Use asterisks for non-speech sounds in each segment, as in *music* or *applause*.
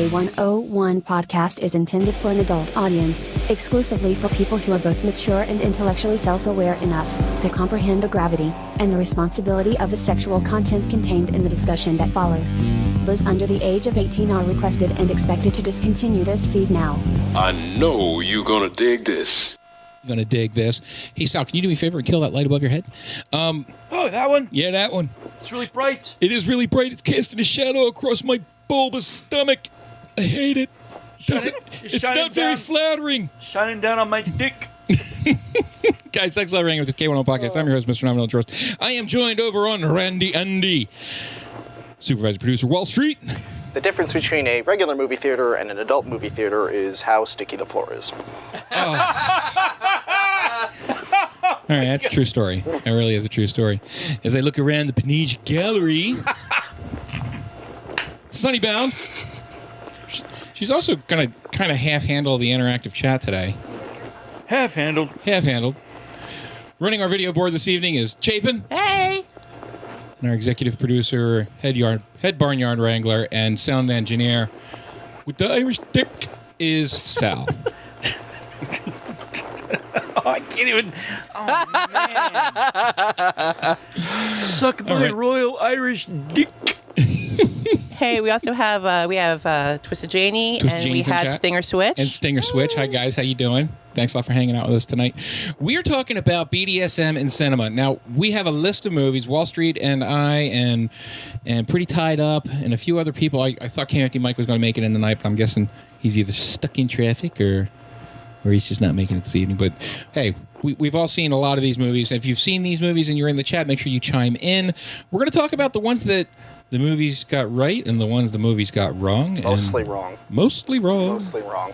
The K101 podcast is intended for an adult audience, exclusively for people who are both mature and intellectually self aware enough to comprehend the gravity and the responsibility of the sexual content contained in the discussion that follows. Those under the age of 18 are requested and expected to discontinue this feed now. I know you're gonna dig this. You're gonna dig this. Hey Sal, can you do me a favor and kill that light above your head? Um, Oh, that one? yeah, that one. It's really bright. It is really bright. It's casting a shadow across my bulbous stomach. I hate it. Does it? It's It's shining not very down. flattering. Shining down on my dick. *laughs* Guys, Sex Live Ring with the K10 podcast. I'm your host, Mr. Non Vanilla Trist. I am joined over on Randy Andy, supervisor producer Wall Street. The difference between a regular movie theater and an adult movie theater is how sticky the floor is. Ah. All right, that's a true story. That really is a true story. As I look around the Panige Gallery, Sunnybound. She's also gonna kind of half handle the interactive chat today. Half handled. Half handled. Running our video board this evening is Chapin. Hey. And our executive producer, head yard, head barnyard wrangler, and sound engineer with the Irish dick is Sal. Oh, *laughs* I can't even. Oh, man. *laughs* Suck my right. royal Irish dick. *laughs* Hey, we also have uh, we have uh, Twisted Janie Twisted and Janie's we have chat. Stinger Switch. and Stinger Switch. Hi guys, how you doing? Thanks a lot for hanging out with us tonight. We're talking about BDSM in cinema. Now we have a list of movies. Wall Street and I and and pretty tied up, and a few other people. I, I thought Kennedy Mike was going to make it in the night, but I'm guessing he's either stuck in traffic or or he's just not making it this evening. But hey, we, we've all seen a lot of these movies. If you've seen these movies and you're in the chat, make sure you chime in. We're going to talk about the ones that the movies got right and the ones the movies got wrong. and- Mostly wrong. Mostly wrong. Mostly wrong.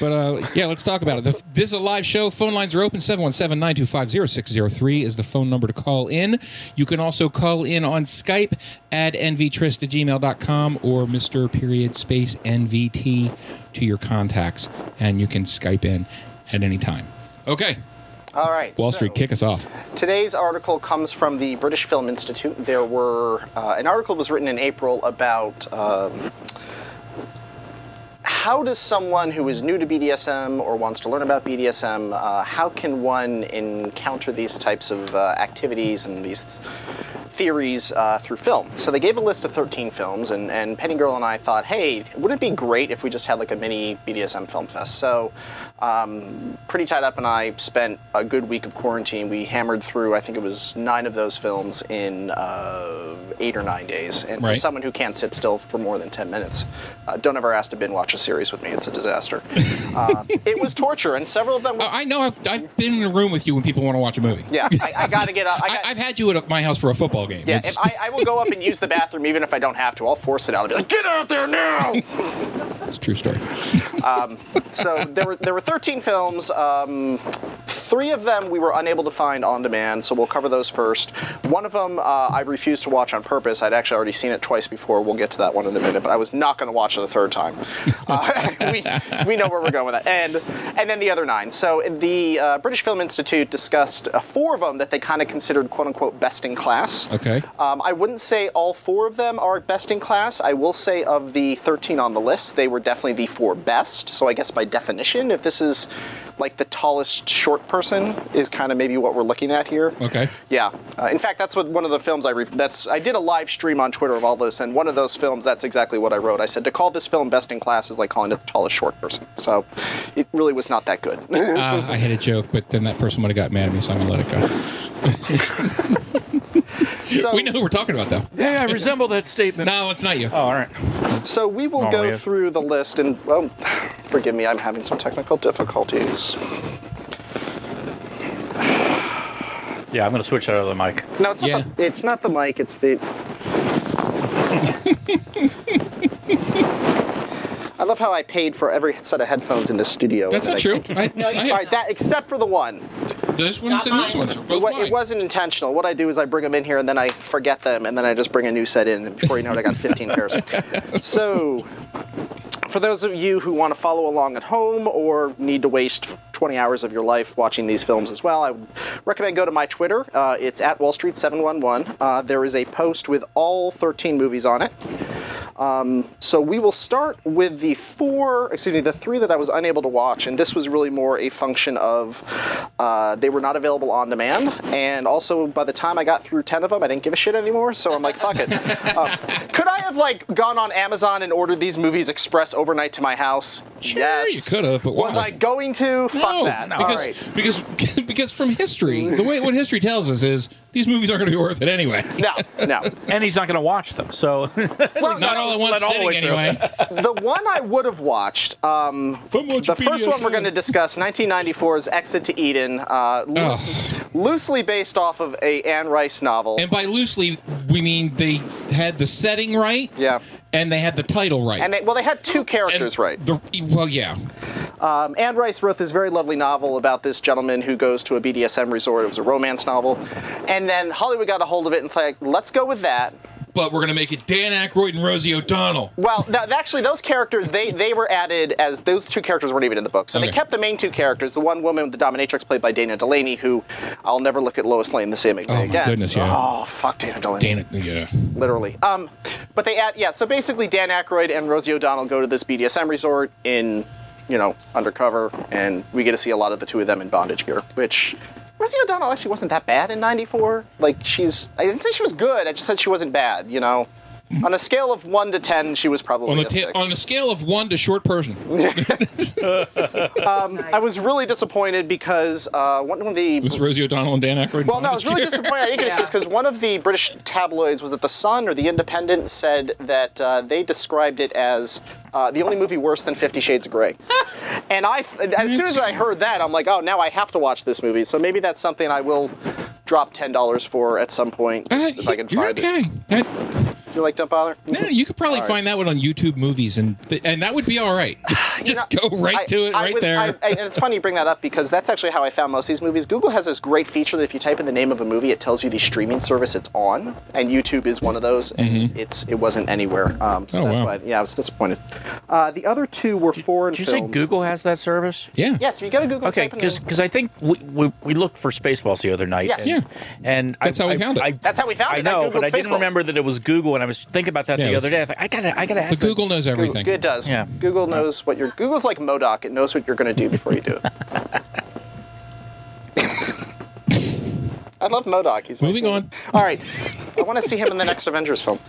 But uh, yeah, let's talk about it. The, this is a live show. Phone lines are open. 717-925-0603 is the phone number to call in. You can also call in on Skype at nvtrist at gmail.com or Mr. Period Space NVT to your contacts. And you can Skype in at any time. Okay. All right. Wall so Street, kick us off. Today's article comes from the British Film Institute. There were uh, an article was written in April about um, how does someone who is new to BDSM or wants to learn about BDSM, uh, how can one encounter these types of uh, activities and these theories uh, through film. So they gave a list of 13 films, and, and Penny Girl and I thought, hey, wouldn't it be great if we just had like a mini BDSM film fest? So um, Pretty Tied Up and I spent a good week of quarantine. We hammered through, I think it was nine of those films in uh, eight or nine days. And for someone who can't sit still for more than 10 minutes, uh, don't ever ask to binge watch a series with me. It's a disaster. *laughs* uh, it was torture, and several of them. Was, Uh, I know I've, I've been in a room with you when people want to watch a movie. yeah, I, I got to get up. I *laughs* I, got, I've had you at my house for a football game. Yeah, I, I will go up and use the bathroom even if I don't have to. I'll force it out. I'll be like, get out there now! *laughs* it's a true story. so there were there were 13 films. Um, three of them we were unable to find on demand, so we'll cover those first. One of them uh, I refused to watch on purpose. I'd actually already seen it twice before. We'll get to that one in a minute, but I was not going to watch it a third time. *laughs* Uh, *laughs* we, we know where we're going with that. And and then the other nine. So the uh, British Film Institute discussed uh, four of them that they kind of considered quote unquote best in class. Okay. Um, I wouldn't say all four of them are best in class. I will say of the 13 on the list, they were definitely the four best. So I guess by definition, if this is like the tallest short person, is kind of maybe what we're looking at here. Okay. Yeah. Uh, in fact, that's what one of the films I re- that's I did a live stream on Twitter of all this, and one of those films that's exactly what I wrote. I said to call this film best in class is like calling it the tallest short person. So it really was not that good. *laughs* Uh, I had a joke, but then that person would have got mad at me, so I'm going to let it go. *laughs* so, We know who we're talking about, though. Yeah, I resemble that statement. No, it's not you. Oh, all right. So we will Oh, go yeah. through the list, and well, forgive me, I'm having some technical difficulties. Yeah, I'm going to switch out of the mic. No, it's not, Yeah. the, it's not the mic. It's the. *laughs* I love how I paid for every set of headphones in this studio. That's not I- true. I, *laughs* I All right, that except for the one. this one's and this one's are It, both wa- mine. it wasn't intentional. What I do is I bring them in here and then I forget them and then I just bring a new set in. And before you know it, I got 15 pairs. Of code. *laughs* So, for those of you who want to follow along at home or need to waste 20 hours of your life watching these films as well, I recommend go to my Twitter. Uh, it's at Wall Street 711. Uh, there is a post with all 13 movies on it. Um, so we will start with the four, excuse me, the three that I was unable to watch, and this was really more a function of uh, they were not available on demand, and also by the time I got through ten of them, I didn't give a shit anymore. So I'm like, fuck it. *laughs* Um, could I have like gone on Amazon and ordered these movies express overnight to my house? Sure, yes. you could have, but was? I going to? Fuck no, that. All because right. because *laughs* because from history, the way what history tells us is these movies aren't going to be worth it anyway. *laughs* No, no. And he's not going to watch them. So *laughs* Not all at one Not all the way anyway. *laughs* the one I would have watched, um, From what the first one we're going to discuss, 1994's Exit to Eden, uh, loose, loosely based off of a Anne Rice novel. And by loosely, we mean they had the setting right. Yeah. And they had the title right. and they, well, they had two And characters right. The, well, yeah. Um, Anne Rice wrote this very lovely novel about this gentleman who goes to a BDSM resort. It was a romance novel, and then Hollywood got a hold of it and like, let's go with that. But we're going to make it Dan Aykroyd and Rosie O'Donnell. Well, th- actually, those characters they they were added as those two characters weren't even in the book, so they kept the main two characters. The one woman, with the dominatrix, played by Dana Delany, who I'll never look at Lois Lane the same again. Oh, my goodness, yeah. Oh fuck, Dana Delany. Dana, yeah. literally. Um, but they add yeah. So basically, Dan Aykroyd and Rosie O'Donnell go to this BDSM resort in, you know, undercover, and we get to see a lot of the two of them in bondage gear, which. Rosie O'Donnell actually wasn't that bad in '94. Like she's, I didn't say she was good. I just said she wasn't bad. You know, on a scale of one to ten, she was probably On the a ta- six. on a scale of one to short person. *laughs* I was really disappointed because uh, one of the it was Rosie O'Donnell and Dan Aykroyd. Well, no, I was really Bondage disappointed. I didn't get this because one of the British tabloids was that the Sun or the Independent said that uh, they described it as uh, the only movie worse than Fifty Shades of Grey. *laughs* and I, as soon as I heard that, I'm like, oh, now I have to watch this movie. So maybe that's something I will drop ten dollars for at some point Uh, if I can you're find okay. it. That- You like Don't Bother? no, you could probably All right. find that one on YouTube movies, and th- and that would be all right. *sighs* *laughs* Just You know, go right I- to it, I right would- there. I- I- and it's funny you bring that up because that's actually how I found most of these movies. Google has this great feature that if you type in the name of a movie, it tells you the streaming service it's on, and YouTube is one of those. And it's it wasn't anywhere. Um, so Mm-hmm. Oh, that's wow. why, yeah, I was disappointed. Uh, the other two were foreign Did you say. Google has that service? yeah. Yes, if you go to Google, Okay, type in the- because I think we, we, we looked for Spaceballs the other night. Yes. And, Yeah. and That's I, how we I- found it. I, That's how we found I it. I know, but I didn't remember that it was Google, and I was thinking about that Yeah, the it other day. I thought I gotta, I gotta The ask. them. Google knows everything. It does. Yeah. Google knows what you're. Google's like MODOK. It knows what you're going to do before you do it. *laughs* I love MODOK. He's Moving on. All right, I want to see him in the next Avengers film.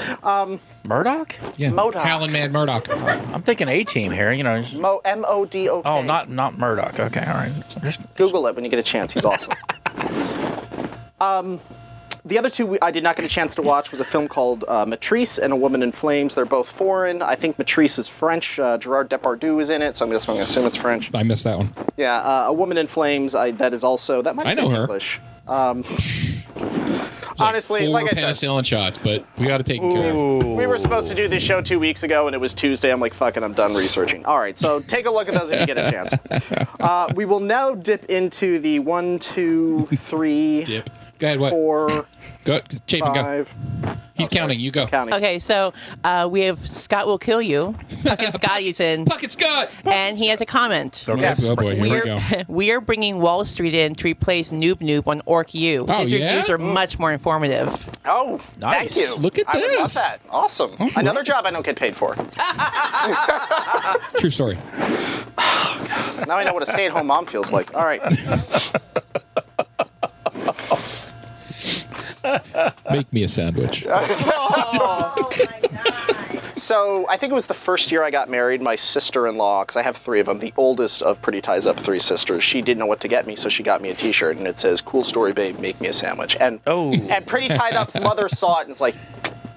Murdoch? Yeah. MODOK. Hal and Mad Murdoch. I'm thinking A Team here. You know. just- Mo M O D O K. oh, not not Murdoch. Okay, all right. Just Google it when you get a chance. He's awesome. *laughs* um, the other two I did not get a chance to watch was a film called uh, Maîtresse and A Woman in Flames. They're both foreign. I think Maîtresse is French. Uh, Gerard Depardieu is in it, so I'm just going to assume it's French. I missed that one. Yeah, uh, A Woman in Flames. I, that is also that might I know her. English. Um, *laughs* honestly, four like I said, penicillin shots, but we got to take care of. we were supposed to do this show two weeks ago, and it was Tuesday. I'm like, fucking, I'm done researching. All right, so take a look at those if you get a chance. *laughs* Uh, we will now dip into the one, two, three, Dip. Go ahead. What? four, *coughs* Go. Chapin, go. five. He's counting. You go. Counting. Okay, so uh, we have Scott will kill you. Puckett *laughs* Scotty's in, Puckett Scott. and he has a comment. Oh, Yes. oh boy, here we We're, go. *laughs* we are bringing Wall Street in to replace Noob Noob on Orc U. Oh, His yeah? reviews are much more informative. Oh, Nice. thank you. Look at this. I love this. that. Awesome. All Another right. job I don't get paid for. *laughs* True story. Now I know what a stay-at-home mom feels like. All right. Make me a sandwich. *laughs* So I think it was the first year I got married. My sister-in-law, because I have three of them, the oldest of Pretty Ties Up three sisters, she didn't know what to get me, so she got me a T-shirt, and it says "Cool story, babe. Make me a sandwich." And Oh. and Pretty Tied Up's mother saw it and it's like,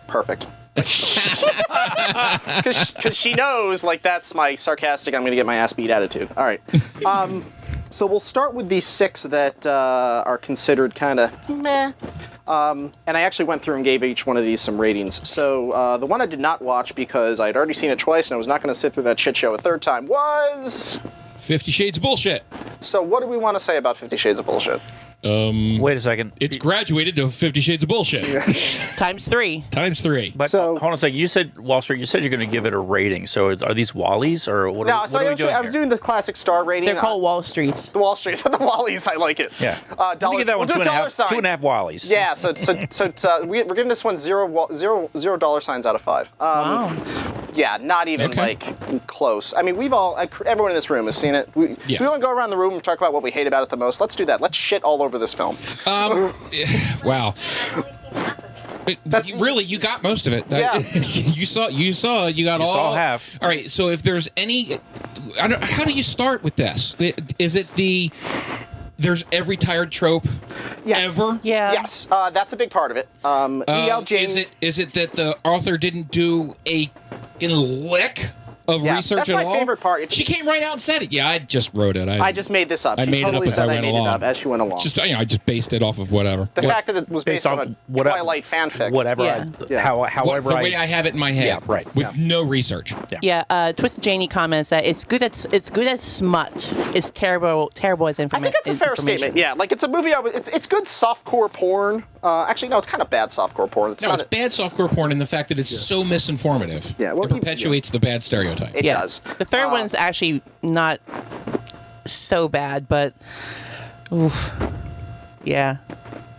perfect. *laughs* Because she knows, like, that's my sarcastic, I'm going to get my ass beat attitude. All right. Um, so we'll start with the six that uh, are considered kind of meh. Um, and I actually went through and gave each one of these some ratings. So uh, the one I did not watch because I had already seen it twice and I was not going to sit through that shit show a third time was. Fifty Shades of Bullshit. So what do we want to say about Fifty Shades of Bullshit? Wait a second. It's graduated to Fifty Shades of Bullshit *laughs* Times three. times three. But So- hold on a second. You said Wall Street. You said you're going to give it a rating. So is- are these Wallies or what? No, are, so what I, are we was, doing I was here? doing the classic star rating. They're uh, called Wall Streets. the Wall Street, *laughs* the Wallies. I like it. Yeah. Uh, Let me dollars. give that one we'll two and a dollar half. signs. Two and a half Wallies. Yeah, so so so, uh, we, we're giving this one zero wa- zero zero dollar signs out of five. Um, Wow. Yeah, not even Okay. like close. I mean, we've all uh, everyone in this room has seen it. We, Yes. we want to go around the room and talk about what we hate about it the most. Let's do that. Let's shit all over this film. Um, wow. only seen half of it. But you- really, you got most of it. Yeah. *laughs* you saw. You saw. You got You all. saw half. All right. So if there's any, I don't, how do you start with this? Is it the there's every tired trope Yes. ever? Yeah. Yes, uh, that's a big part of it. Um, Uh, E.L. James. is it is it that the author didn't do a fucking lick of Yeah, research that's at my all? favorite part. If She came right out and said it. Yeah, I just wrote it. I, I just made this up. I She made it up as said I I went made along. it up as she went along. just you know I just based it off of whatever. the What- fact that it was based, Based on, on a what- Twilight fanfic. Whatever. Yeah. I, Yeah. How, what- however the I, way I have it in my head. Yeah, right. With no research. Yeah, uh, Twisted Janie comments that it's good as it's good as smut. It's terrible, terrible as information. I think that's a fair statement. Yeah, like it's a movie. I would, it's it's good softcore porn. Uh, actually, no, it's kind of bad softcore porn. It's No, not it's a- bad softcore porn in the fact that it's so misinformative. Yeah, well, it perpetuates the bad stereotype. It yeah. does. The third Uh, one's actually not so bad, but oof, yeah,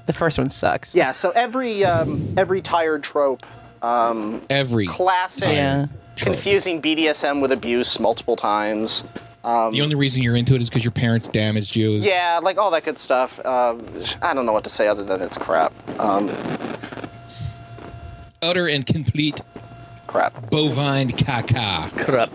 the first one sucks. Yeah. So every um, every tired trope, um, Every classic, Yeah. trope. confusing BDSM with abuse multiple times. The only reason you're into it is because your parents damaged you. Yeah, like all that good stuff. Um, I don't know what to say other than it's crap. Um, Utter and complete crap. bovine caca. Crap.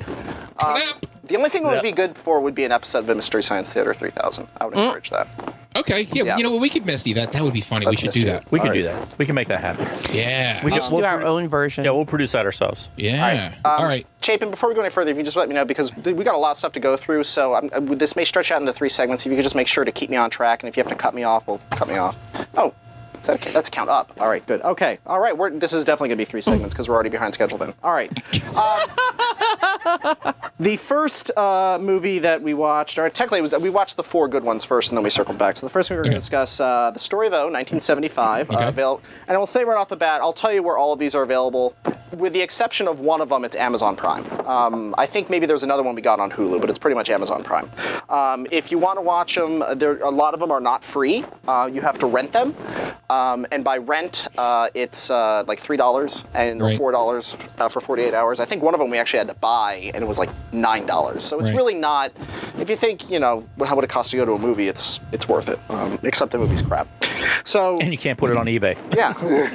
Crap. The only thing it would Yeah. be good for would be an episode of the Mystery Science Theater 3000. I would Mm. encourage that. Okay, yeah, Yeah. you know what? We could misty that. That would be funny. Let's we should do that. it. We can All do right. that. We can make that happen. Yeah. We We can- should we'll do our pro- own version. Yeah, we'll produce that ourselves. yeah. Um, All right. Chapin, before we go any further, if you just let me know because we got a lot of stuff to go through, so I'm, uh, this may stretch out into three segments. If you could just make sure to keep me on track, and if you have to cut me off, well, cut me off. Oh, that okay? That's a count up. All right, good. Okay, all right. We're, this is definitely going to be three segments because we're already behind schedule. Then, all right. Um, *laughs* the first uh, movie that we watched, or technically, it was we watched the four good ones first, and then we circled back. So the first movie we're going to discuss, uh, the story of O, 1975. Okay. Uh, avail- and I will say right off the bat, I'll tell you where all of these are available. With the exception of one of them, it's Amazon Prime. Um, I think maybe there's another one we got on Hulu, but it's pretty much Amazon Prime. Um, if you want to watch them, there a lot of them are not free. Uh, you have to rent them, um, and by rent, uh, it's uh, like three dollars and Right. four dollars uh, for 48 hours. I think one of them we actually had to buy, and it was like nine dollars. So it's Right. really not. If you think you know how would it cost to go to a movie, it's it's worth it. Um, except the movie's crap. So *laughs* And you can't put it on eBay. yeah. *laughs*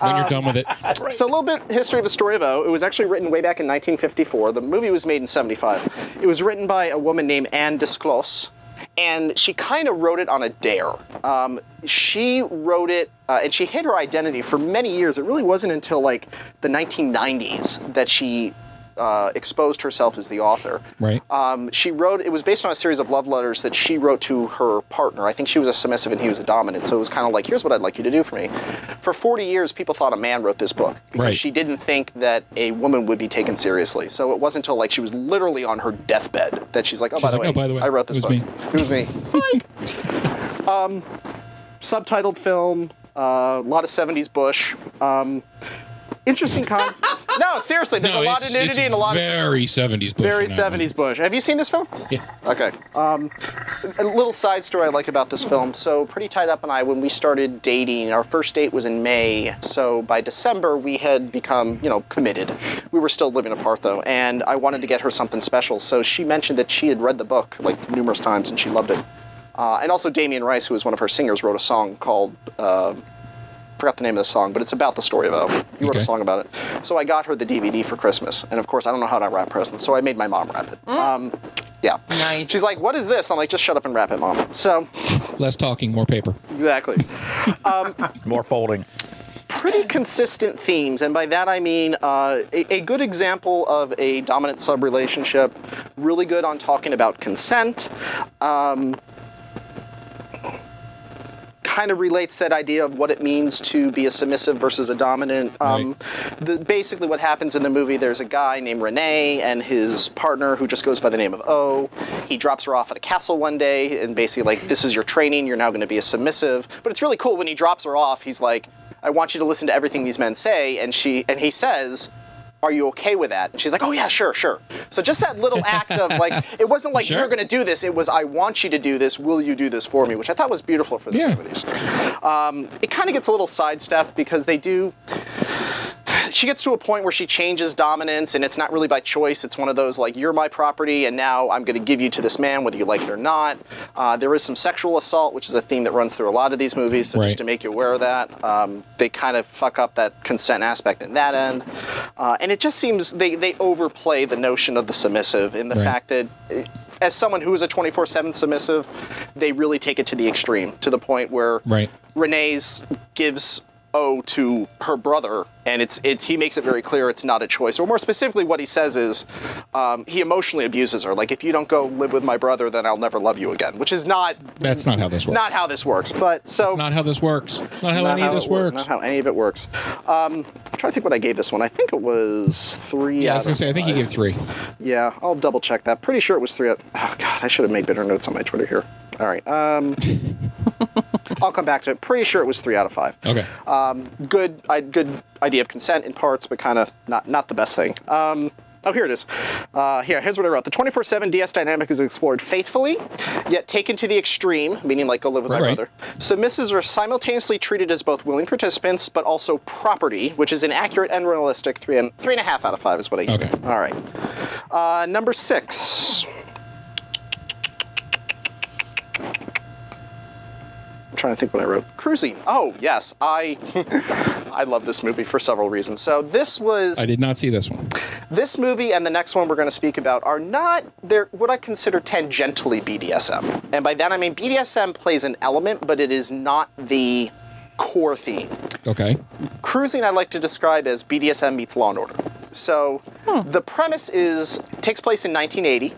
When you're done with it. *laughs* So a little bit history of the story of O. It was actually written way back in 1954. The movie was made in 75. It was written by a woman named Anne Desclos, and she kind of wrote it on a dare. Um, she wrote it, uh, and she hid her identity for many years. It really wasn't until like the 1990s that she uh, exposed herself as the author. Right. Um, she wrote. It was based on a series of love letters that she wrote to her partner. I think she was a submissive and he was a dominant. So it was kind of like, here's what I'd like you to do for me. For 40 years, people thought a man wrote this book because Right. she didn't think that a woman would be taken seriously. So it wasn't until like she was literally on her deathbed that she's like, oh, by, the like, way, "Oh, by the way, I wrote this it was book. me." It was me. Psych. um, subtitled film. A lot of 70s Bush. Um, interesting con. *laughs* no, seriously, there's No, a lot of nudity it's and a lot of very 70s Bush. very in that 70s Bush. Have you seen this film? Yeah. Okay. Um, a little side story I like about this film. So, Pretty Tied Up and I, when we started dating, our first date was in May. So, by December, we had become, you know, committed. We were still living apart, though, and I wanted to get her something special. So, she mentioned that she had read the book, like, numerous times, and she loved it. Uh, and also, Damien Rice, who was one of her singers, wrote a song called. Uh, forgot the name of the song, but it's about the story of O. He wrote Okay. a song about it. So I got her the DVD for Christmas, and of course I don't know how to wrap presents, so I made my mom wrap it. Um, yeah. Nice. She's like, "What is this?" I'm like, "Just shut up and wrap it, mom." So Less talking, more paper. exactly. *laughs* More folding. Pretty consistent themes, and by that I mean uh, a, a good example of a dominant sub relationship. Really good on talking about consent. Um, kind of relates that idea of what it means to be a submissive versus a dominant. Um, the, basically, what happens in the movie, there's a guy named Renee and his partner who just goes by the name of O. He drops her off at a castle one day and basically like, this is your training. You're now going to be a submissive. But it's really cool when he drops her off. He's like, I want you to listen to everything these men say, and she and he says. Are you okay with that? And she's like, Oh yeah, sure, sure. So just that little *laughs* act of like, it wasn't like Sure. you're going to do this. It was I want you to do this. Will you do this for me? Which I thought was beautiful for the Yeah. 70s. Um, it kind of gets a little sidestepped because they do. She gets to a point where she changes dominance, and it's not really by choice. It's one of those like you're my property, and now I'm going to give you to this man, whether you like it or not. Uh, there is some sexual assault, which is a theme that runs through a lot of these movies. So Right. just to make you aware of that, um, they kind of fuck up that consent aspect in that end, uh, and it just seems they they overplay the notion of the submissive in the Right. fact that. eh, As someone who is a 24/7 submissive, they really take it to the extreme, to the point where Right. Renee's gives O to her brother, and it's it. He makes it very clear it's not a choice. Or more specifically, what he says is, um, he emotionally abuses her. Like, if you don't go live with my brother, then I'll never love you again. Which is not That's not how this works. not how this works. But so It's not how this works. It's not how not any of this works. Not how any of it works. Um, I'm trying to think what I gave this one. I think it was three. yeah, I was gonna say. I think you gave three. Yeah, I'll double check that. Pretty sure it was three. Out, oh God, I should have made better notes on my Twitter here. All right. Um, *laughs* I'll come back to it. Pretty sure it was three out of five. Okay. Good, I, good idea of consent in parts, but kind of not not the best thing. Um, oh, here it is. Uh, here, here's what I wrote. The 24/7 DS dynamic is explored faithfully, yet taken to the extreme, meaning like go live with my Right, right. brother. Submissives are simultaneously treated as both willing participants, but also property, which is inaccurate and realistic three and three and a half out of five is what I. Okay. All right. Uh, number six. I'm trying to think what I wrote. Cruising. Oh yes, I *laughs* I love this movie for several reasons. So this was I did not see this one. this movie and the next one we're going to speak about are not they're what I consider tangentially BDSM, and by that I mean BDSM plays an element, but it is not the core theme. Okay. Cruising I like to describe as BDSM meets Law and Order. So the premise is takes place in 1980.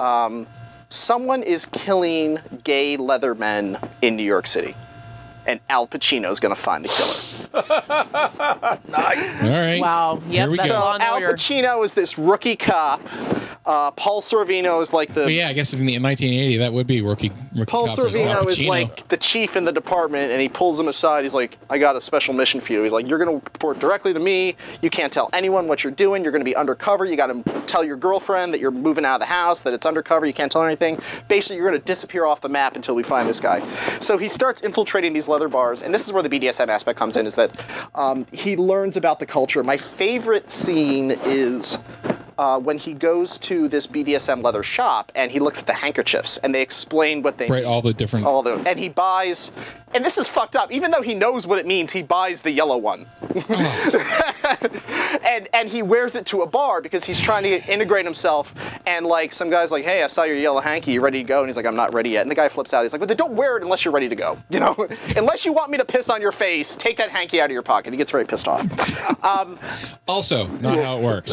Um, someone is killing gay leather men in New York City, and Al Pacino is going to find the killer. *laughs* Nice. All right. Wow. Here Yep, we that's go. a Law and Al Pacino is this rookie cop. Uh, Paul Sorvino is like the But yeah, I guess in the in 1980 that would be rookie rookie Paul cops Sorvino is like the chief in the department, and he pulls him aside. He's like, "I got a special mission for you." He's like, "You're going to report directly to me. You can't tell anyone what you're doing. You're going to be undercover. You got to tell your girlfriend that you're moving out of the house, that it's undercover. You can't tell her anything. Basically, you're going to disappear off the map until we find this guy." So he starts infiltrating these leather bars, and this is where the BDSM aspect comes in. Is that um, he learns about the culture. My favorite scene is uh, when he goes to this BDSM leather shop and he looks at the handkerchiefs and they explain what they right, all the different. all the and he buys and this is fucked up. Even though he knows what it means he buys the yellow one. *laughs* And and he wears it to a bar because he's trying to integrate himself and like some guy's like hey i saw your yellow hanky. You ready to go? And he's like i'm not ready yet. And the guy flips out. He's like but then don't wear it unless you're ready to go you know? *laughs* Unless you want me to piss on your face take that hanky out of your pocket. He gets very pissed off. *laughs* Also, not how it works.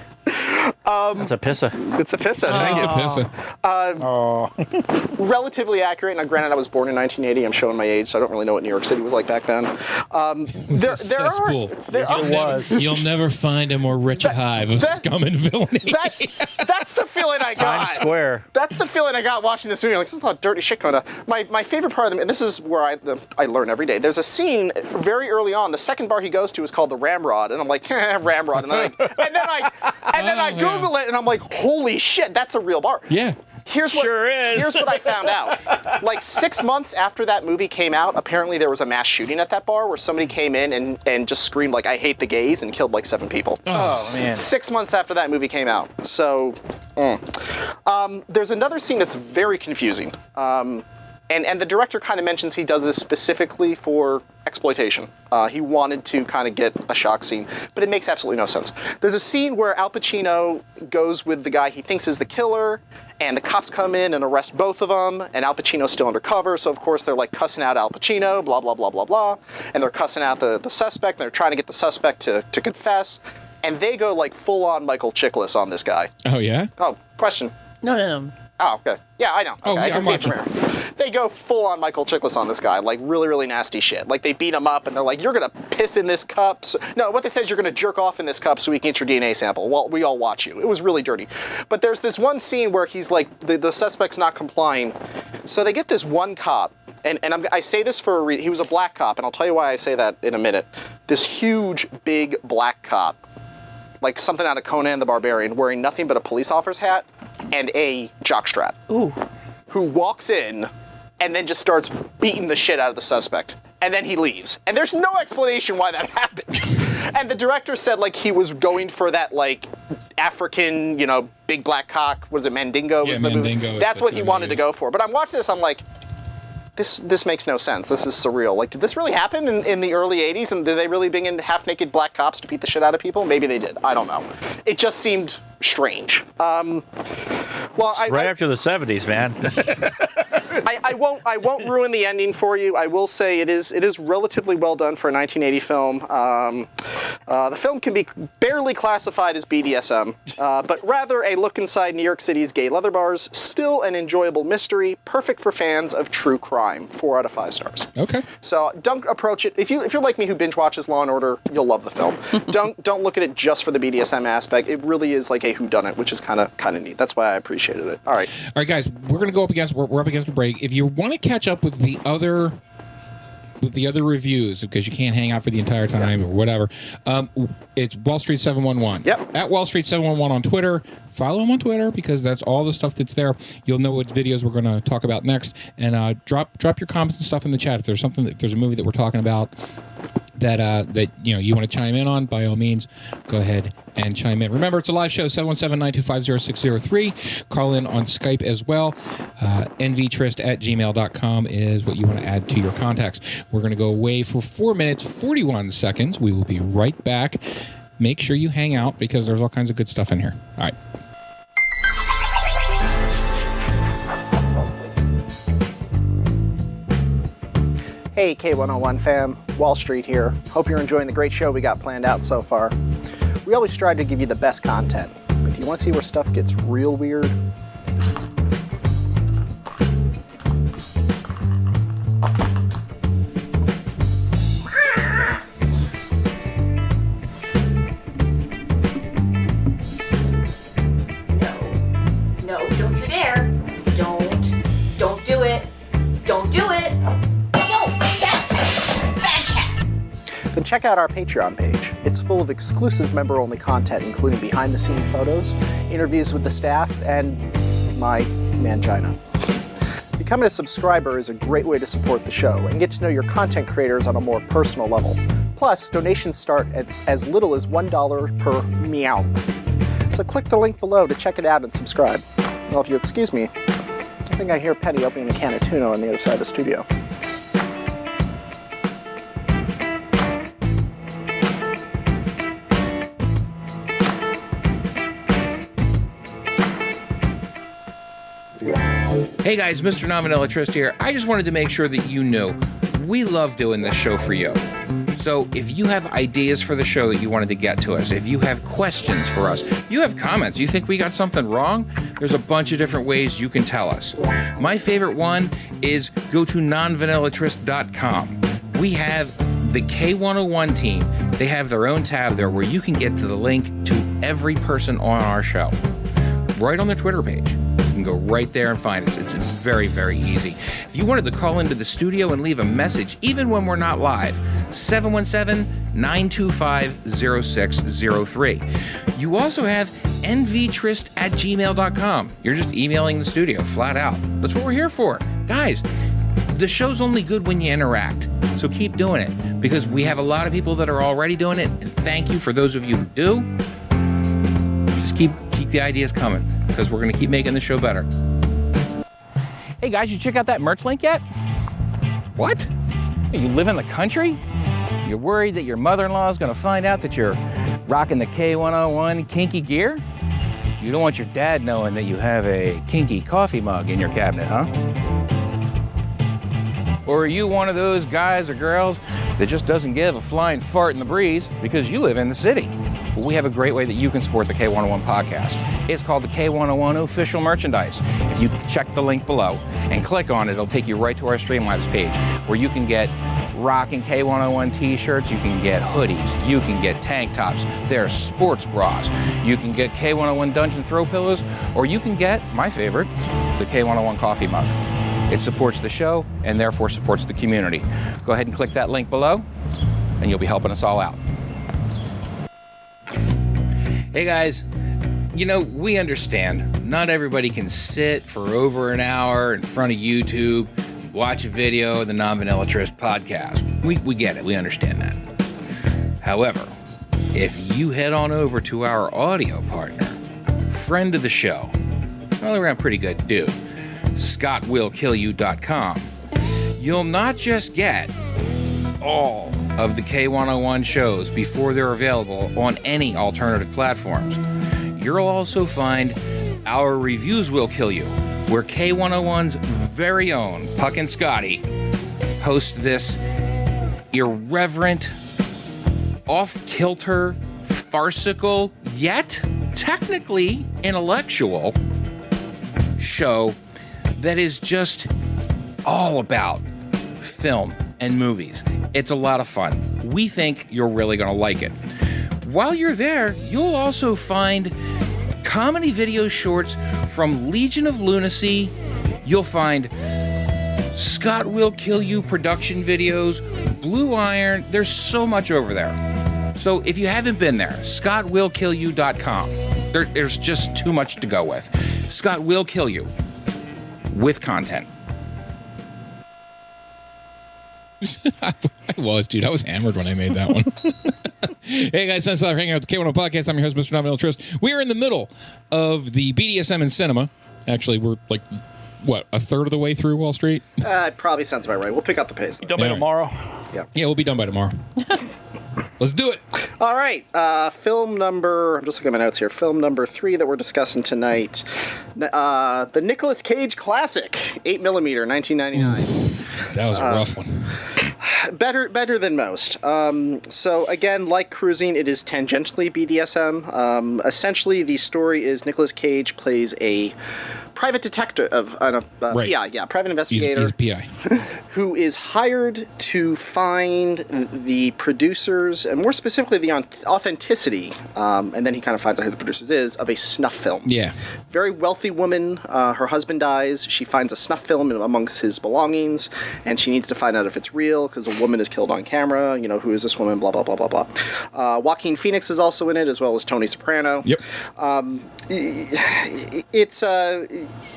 That's a pissa. it's a piss at Thanks, thank you. Pissa. relatively accurate. Now, granted, I was born in 1980. I'm showing my age, so I don't really know what New York City was like back then. Um, It's there, a there are, there Yes, are- it Never- was. *laughs* You'll never find a more wretched hive of that- scum and villainy. *laughs* that's that's the feeling I got. Times Square. That's the feeling I got watching this movie. Like, this is a lot of dirty shit going on. My, my favorite part of them, and this is where I the, I learn every day. There's a scene very early on. The second bar he goes to is called the Ramrod, and I'm like, *laughs* Ramrod, and then I and then I and then I Oh, yeah. Google it, and I'm like, holy shit, that's a real bar. yeah. Here's what, Sure is. Here's what I found out. *laughs* Like six months after that movie came out, apparently there was a mass shooting at that bar where somebody came in and, and just screamed like "I hate the gays" and killed like seven people. Oh man. Six months after that movie came out. So, mm. um, there's another scene that's very confusing. Um, and, and the director kind of mentions he does this specifically for exploitation. Uh, he wanted to kind of get a shock scene, but it makes absolutely no sense. There's a scene where Al Pacino goes with the guy he thinks is the killer, and the cops come in and arrest both of them, and Al Pacino's still undercover, so of course they're like cussing out Al Pacino, blah, blah, blah, blah, blah, and they're cussing out the, the suspect, and they're trying to get the suspect to, to confess, and they go like full on Michael Chiklis on this guy. Oh yeah. Oh, question. No, no, no. Oh, okay. Yeah, I know. Oh, Okay, I yeah, can I'm see it from here. they go full on Michael Chiklis on this guy, like really, really nasty shit. Like they beat him up and they're like, "You're gonna piss in this cup." So, no, what they said is you're gonna jerk off in this cup so we can get your DNA sample. Well, we all watch you. It was really dirty. But there's this one scene where he's like, the, the suspect's not complying, so they get this one cop. And, and I say this for a reason. He was a black cop, and I'll tell you why I say that in a minute. This huge, big black cop like something out of Conan the Barbarian, wearing nothing but a police officer's hat and a jockstrap. Ooh. Who walks in and then just starts beating the shit out of the suspect. And then he leaves. And there's no explanation why that *laughs* happens. and the director said like he was going for that like African, you know, big black cock. Was it Mandingo? Yeah, was the? Mandingo is That's what he wanted to go for. But I'm watching this, I'm like, this this makes no sense. This is surreal. Like, did this really happen in, in the early '80s? And did they really bring in half-naked black cops to beat the shit out of people? Maybe they did. I don't know. It just seemed strange. Um, well, I, Right I, after the 70s, man. *laughs* I, I won't I won't ruin the ending for you. I will say it is it is relatively well done for a 1980 film. Um, uh, the film can be barely classified as BDSM, uh, but rather a look inside New York City's gay leather bars. Still an enjoyable mystery, perfect for fans of true crime. Four out of five stars. Okay. So don't approach it. If you if you're like me who binge watches Law and Order, you'll love the film. *laughs* don't don't look at it just for the BDSM aspect. It really is like a whodunit, which is kind of kind of neat. That's why I appreciated it. All right. All right, guys, we're gonna go up against we're, we're up against a break. If you want to catch up with the other with the other reviews because you can't hang out for the entire time or whatever, um, it's Wall Street Seven One One. Yep. At Wall Street Seven One One on Twitter. Follow him on Twitter because that's all the stuff that's there. You'll know what videos we're gonna talk about next, and uh, drop drop your comments and stuff in the chat if there's something if there's a movie that we're talking about that uh, that you know you want to chime in on, by all means, go ahead and chime in. Remember, it's a live show, 717-925-0603. Call in on Skype as well. Uh, nvtrist at gmail.com is what you want to add to your contacts. We're going to go away for 4 minutes, 41 seconds. We will be right back. Make sure you hang out because there's all kinds of good stuff in here. All right. Hey, K101 fam, Wall Street here. Hope you're enjoying the great show we got planned out so far. We always strive to give you the best content, but do you want to see where stuff gets real weird? Check out our Patreon page. It's full of exclusive member only content, including behind the scenes photos, interviews with the staff, and my mangina. Becoming a subscriber is a great way to support the show and get to know your content creators on a more personal level. Plus, donations start at as little as $1 per meow. So click the link below to check it out and subscribe. Well, if you excuse me, I think I hear Penny opening a can of tuna on the other side of the studio. Hey guys, Mr. Non Vanilla Trist here. I just wanted to make sure that you knew we love doing this show for you. So if you have ideas for the show that you wanted to get to us, if you have questions for us, you have comments, you think we got something wrong, there's a bunch of different ways you can tell us. My favorite one is go to nonvanillatrist.com. We have the K101 team. They have their own tab there where you can get to the link to every person on our show right on the Twitter page. Can go right there and find us. It's very, very easy. If you wanted to call into the studio and leave a message, even when we're not live, 717 925 0603. You also have nvtrist at gmail.com. You're just emailing the studio flat out. That's what we're here for. Guys, the show's only good when you interact. So keep doing it because we have a lot of people that are already doing it. And thank you for those of you who do just keep keep the ideas coming because we're going to keep making the show better. Hey guys, you check out that merch link yet? What? You live in the country? You're worried that your mother-in-law is going to find out that you're rocking the K101 kinky gear? You don't want your dad knowing that you have a kinky coffee mug in your cabinet, huh? Or are you one of those guys or girls that just doesn't give a flying fart in the breeze because you live in the city? But we have a great way that you can support the K101 podcast. It's called the K101 official merchandise. If you check the link below and click on it, it'll take you right to our Streamlabs page where you can get rocking K101 t-shirts, you can get hoodies, you can get tank tops, there's sports bras, you can get K101 dungeon throw pillows, or you can get, my favorite, the K101 coffee mug. It supports the show and therefore supports the community. Go ahead and click that link below and you'll be helping us all out. Hey guys, you know, we understand not everybody can sit for over an hour in front of YouTube, watch a video of the Non Vanilla Trist podcast. We, we get it, we understand that. However, if you head on over to our audio partner, friend of the show, all around pretty good dude, ScottWillKillYou.com, you'll not just get all of the K101 shows before they're available on any alternative platforms. You'll also find Our Reviews Will Kill You, where K101's very own Puck and Scotty host this irreverent, off kilter, farcical, yet technically intellectual show that is just all about film and movies. It's a lot of fun. We think you're really going to like it. While you're there, you'll also find comedy video shorts from Legion of Lunacy. You'll find Scott Will Kill You production videos, Blue Iron. There's so much over there. So if you haven't been there, scottwillkillyou.com. There, there's just too much to go with. Scott will kill you with content. *laughs* I was, dude. I was hammered when I made that one. *laughs* hey guys, thanks for hanging out with the K1 Podcast. I'm your host, Mr. Non Vanilla Trist. We are in the middle of the BDSM in cinema. Actually, we're like what a third of the way through Wall Street. Uh, it probably sounds about right. We'll pick up the pace. Done by Yeah. tomorrow. Yeah. Yeah, we'll be done by tomorrow. *laughs* Let's do it. All right. Uh, film number. I'm just looking at my notes here. Film number three that we're discussing tonight. Uh, the Nicolas Cage classic, 8 millimeter, 1999. That was a rough one. better better than most. Um, so again, like cruising, it is tangentially BDSM. Um, essentially, the story is Nicolas Cage plays a private detective of uh, uh, Right. yeah yeah private investigator he's a PI. *laughs* who is hired to find the producers and more specifically the authenticity um, and then he kind of finds out who the producers is of a snuff film Yeah. very wealthy woman. Uh, her husband dies. She finds a snuff film amongst his belongings, and she needs to find out if it's real because a woman is killed on camera. You know, who is this woman? Blah blah blah blah blah. Uh, Joaquin Phoenix is also in it, as well as Tony Soprano. Yep. It's uh,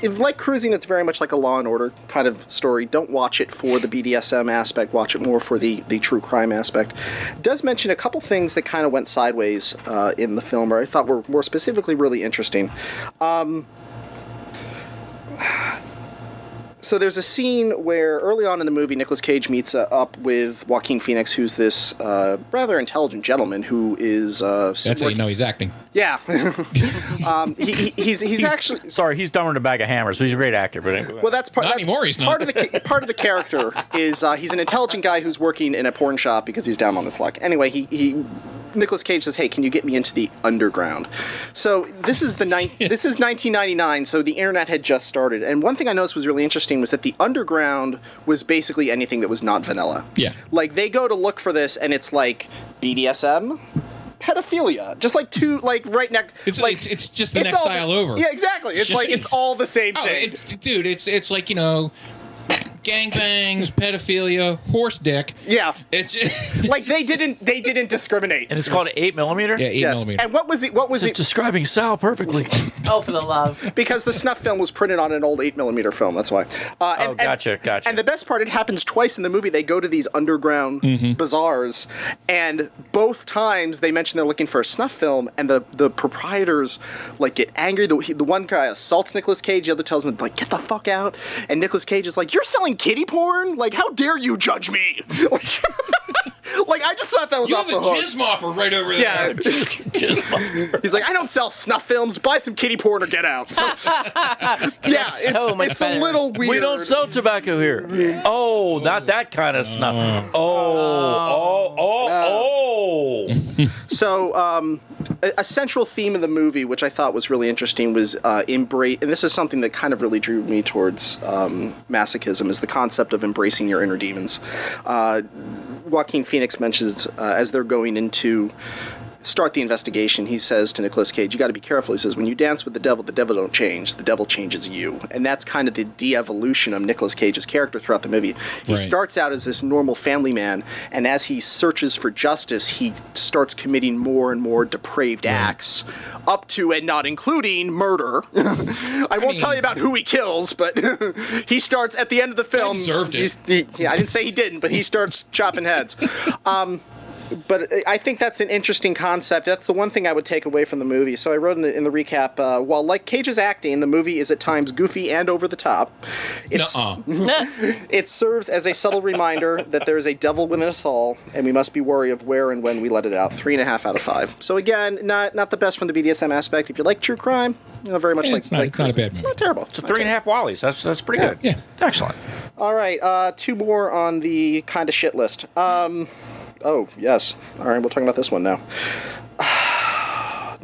if like cruising. It's very much like a Law and Order kind of story. Don't watch it for the BDSM aspect. Watch it more for the the true crime aspect. It does mention a couple things that kind of went sideways uh, in the film, or I thought were more specifically really interesting. So there's a scene where early on in the movie Nicolas Cage meets uh, up with Joaquin Phoenix, who's this uh, rather intelligent gentleman who is. Uh, That's how you know he's acting. Yeah, *laughs* um, he, he, he's he's actually. Sorry, he's dumber than a bag of hammers, so he's a great actor. But anyway. Well, that's part. Not that's anymore, he's not. of the ca- part of the character is uh, he's an intelligent guy who's working in a porn shop because he's down on his luck. Anyway, he he. Nicolas Cage says, "Hey, can you get me into the underground?" So this is the ni- *laughs* this is 1999, so the internet had just started. And one thing I noticed was really interesting was that the underground was basically anything that was not vanilla. Yeah. Like they go to look for this, and it's like BDSM, pedophilia, just like two like right next. It's like it's, it's just the next all- dial over. Yeah, exactly. It's like it's all the same Oh, thing. it's, dude, it's it's like you know, gangbangs, pedophilia, horse dick. yeah. It's *laughs* like they didn't they didn't discriminate. and it's called eight millimeter. yeah, eight Yes. millimeter. And what was it? What was It's it? describing Sal perfectly. *laughs* Oh, for the love. Because the snuff film was printed on an old eight millimeter film. That's why. Uh, and, Oh, and- gotcha, gotcha. And the best part, it happens twice in the movie. They go to these underground bazaars, and both times they mention they're looking for a snuff film, and the the proprietors like get angry. The he, the one guy assaults Nicolas Cage. The other tells him like, "Get the fuck out!" And Nicolas Cage is like, "You're selling kitty porn? Like, how dare you judge me?" *laughs* like, I just thought that was you off have a the hook. jizz mopper right over there. *laughs* Yeah. Just He's like, I don't sell snuff films. Buy some kitty porn or get out. So, *laughs* yeah, it's, so much it's a better. little weird. we don't sell tobacco here. Oh, not that kind of snuff. Oh, oh, oh, oh. So, um, a, a central theme of the movie, which I thought was really interesting, was uh, embrace. And this is something that kind of really drew me towards um, masochism, is the concept of embracing your inner demons. Uh, Joaquin Phoenix mentions uh, as they're going into start the investigation, he says to Nicolas Cage, "You got to be careful." He says, "When you dance with the devil, the devil don't change. The devil changes you." And that's kind of the de-evolution of Nicolas Cage's character throughout the movie. He Right. starts out as this normal family man, and as he searches for justice, he starts committing more and more depraved acts, up to and not including murder. *laughs* I won't mean- tell you about who he kills, but *laughs* he starts at the end of the film. deserved it. he- yeah, I didn't say he didn't, but he starts chopping heads. *laughs* Um, but I think that's an interesting concept. That's the one thing I would take away from the movie. So I wrote in the, in the recap, uh, while like Cage's acting, the movie is at times goofy and over the top. It's, Nuh-uh. *laughs* it serves as a subtle reminder that there is a devil within us all, and we must be wary of where and when we let it out. Three and a half out of five. So again, not not the best from the BDSM aspect. If you like true crime, you know, very much Yeah, like it's not- like it's not a Cruising. bad It's movie. not terrible. It's a three and a half Wallies. That's that's pretty Yeah. good. Yeah. Excellent. All right, uh, two more on the kind of shit list. Um, oh yes. All right, we'll talk about this one now.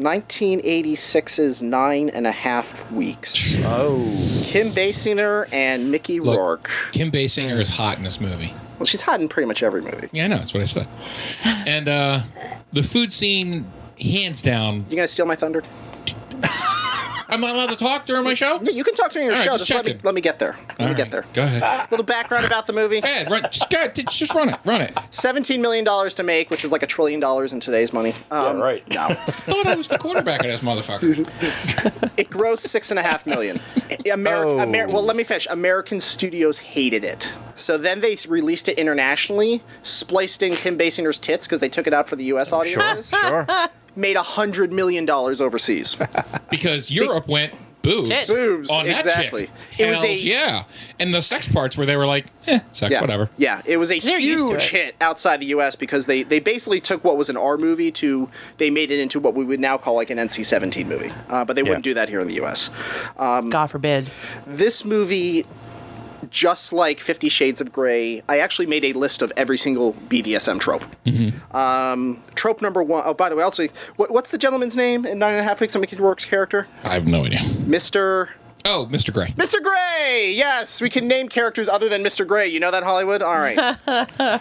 1986's Nine and a Half Weeks. Oh. Kim Basinger and Mickey Look, Rourke. Kim Basinger is hot in this movie. Well, she's hot in pretty much every movie. Yeah, I know. That's what I said. And uh, the food scene, hands down. You gonna steal my thunder? *laughs* I'm not allowed to talk during my show. Yeah, you can talk during your All right, show. just Just let me, checking. let me get there. Let All me get right, there. Go ahead. A little background about the movie. Go ahead. Run. Just, go ahead, just run it. Run it. Seventeen million dollars to make, which is like a trillion dollars in today's money. Um, yeah, right. No, *laughs* Thought I was the quarterback of this motherfucker. *laughs* it grossed six and a half million. Ameri- Oh. Amer- well, let me finish. American studios hated it, so then they released it internationally, spliced in Kim Basinger's tits because they took it out for the U.S. Sure. Sure. *laughs* Made a hundred million dollars overseas. *laughs* Because Europe went boobs. Tits. Boobs, On that exactly. chick. It was a- yeah. And the sex parts where they were like, eh, sex, yeah. whatever. Yeah, it was a They're huge hit outside the U.S. because they they basically took what was an R movie to they made it into what we would now call like an NC-17 movie, uh, but they wouldn't do that here in the U.S. God forbid. This movie. Just like Fifty Shades of Grey, I actually made a list of every single BDSM trope. Um, trope number one. Oh, by the way, also, what, what's the gentleman's name in Nine and a Half Weeks of Mickey Rourke's character? I have no idea. Mister Oh, Mr. Gray. Mr. Gray. Yes, we can name characters other than Mr. Gray. You know that Hollywood? All right. *laughs*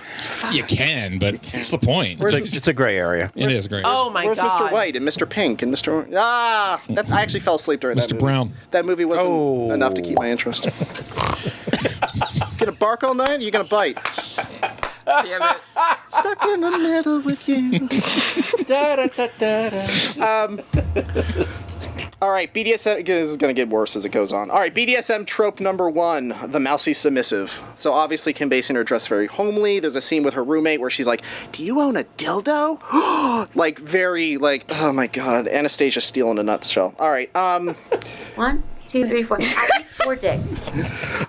You can, but what's the point? It's a, it's a gray area. It is great. Oh my Where's god. Mr. White and Mr. Pink and Mr. Or- Ah, that, I actually fell asleep during that Mr. Brown. That movie wasn't Oh. enough to keep my interest. *laughs* gonna bark all night? Or you gonna bite? Damn it. Stuck in the middle with you. da, da, da, Um, All right, BDSM. This is going to get worse as it goes on. All right, BDSM trope number one: the mousy submissive. So obviously, Kim Basinger dressed very homely. There's a scene with her roommate where she's like, "Do you own a dildo?" *gasps* like very like, oh my god, Anastasia Steele in a nutshell. All right, um, One, two, three, four. I need four dicks.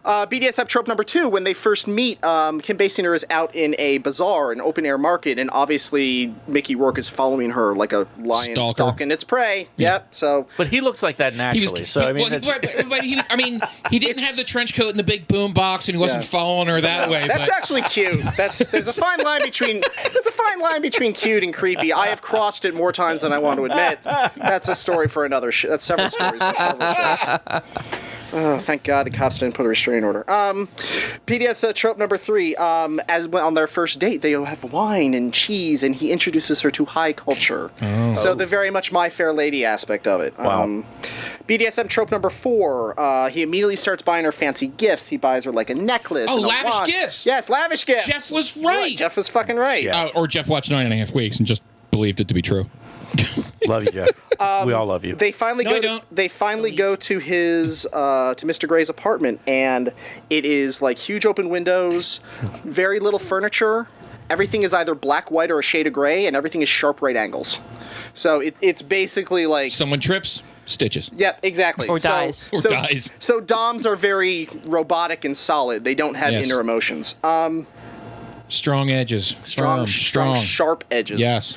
uh, BDSM trope number two: when they first meet, um, Kim Basinger is out in a bazaar, an open air market, and obviously Mickey Rourke is following her like a lion Stalker. stalking its prey. Yep. So But he looks like that He naturally. was, so I mean, well, that's- but, but he, I mean, he didn't have the trench coat and the big boom box, and he wasn't Yeah. following her that way. That's but actually cute. That's there's a fine line between there's a fine line between cute and creepy. I have crossed it more times than I want to admit. That's a story for another. Sh- that's several stories for several shows. Oh, thank God the cops didn't put a restraining order. Um, PDS uh, trope number three. Um, as when- on their first date, they have wine and cheese, and he introduces her to high culture. So the very much My Fair Lady aspect of it. Wow. Um, BDSM trope number four. Uh, he immediately starts buying her fancy gifts. He buys her like a necklace. Oh, and lavish watch. gifts. Yes, lavish gifts. Jeff was right. Jeff was fucking right. Yeah. uh, or Jeff watched nine and a half weeks and just believed it to be true. Love you, Jeff. *laughs* we all love you. They finally No, go. I To, don't. they finally go to his uh, to Mr. Gray's apartment, and it is like huge open windows, very little furniture. Everything is either black, white, or a shade of gray, and everything is sharp right angles. So it, it's basically like Someone trips, stitches. Yep, exactly. Or So- dies. Or so, dies. So DOMs are very robotic and solid. They don't have Yes. inner emotions. Um, Strong edges. strong, Firm, strong. sharp edges. Yes.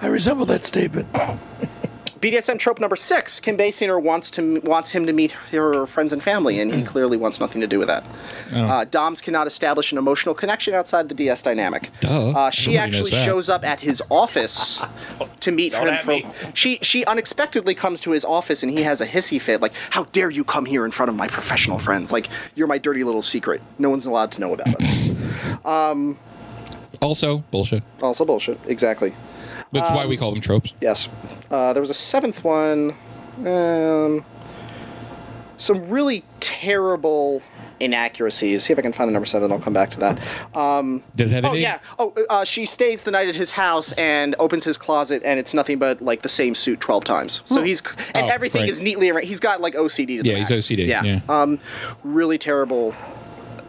I resemble that statement. *coughs* BDSM trope number six: Kim Basinger wants to wants him to meet her friends and family, and he clearly wants nothing to do with that. Uh, Doms cannot establish an emotional connection outside the DS dynamic. Duh. Uh, she Everybody actually shows up at his office *laughs* to meet Don't him. at For, me. she she unexpectedly comes to his office, and he has a hissy fit, like, "How dare you come here in front of my professional friends? Like, you're my dirty little secret. No one's allowed to know about it." *laughs* Also, bullshit. also bullshit. Exactly. That's why we call them tropes. Yes. Uh, there was a seventh one. Um, some really terrible inaccuracies. See if I can find the number seven. I'll come back to that. Um, Did it have oh anything? yeah. Oh, uh, she stays the night at his house and opens his closet, and it's nothing but like the same suit twelve times. So he's and Oh, everything right. is neatly arranged. He's got like OCD. To the Yeah, he's max. OCD, yeah. Um, really terrible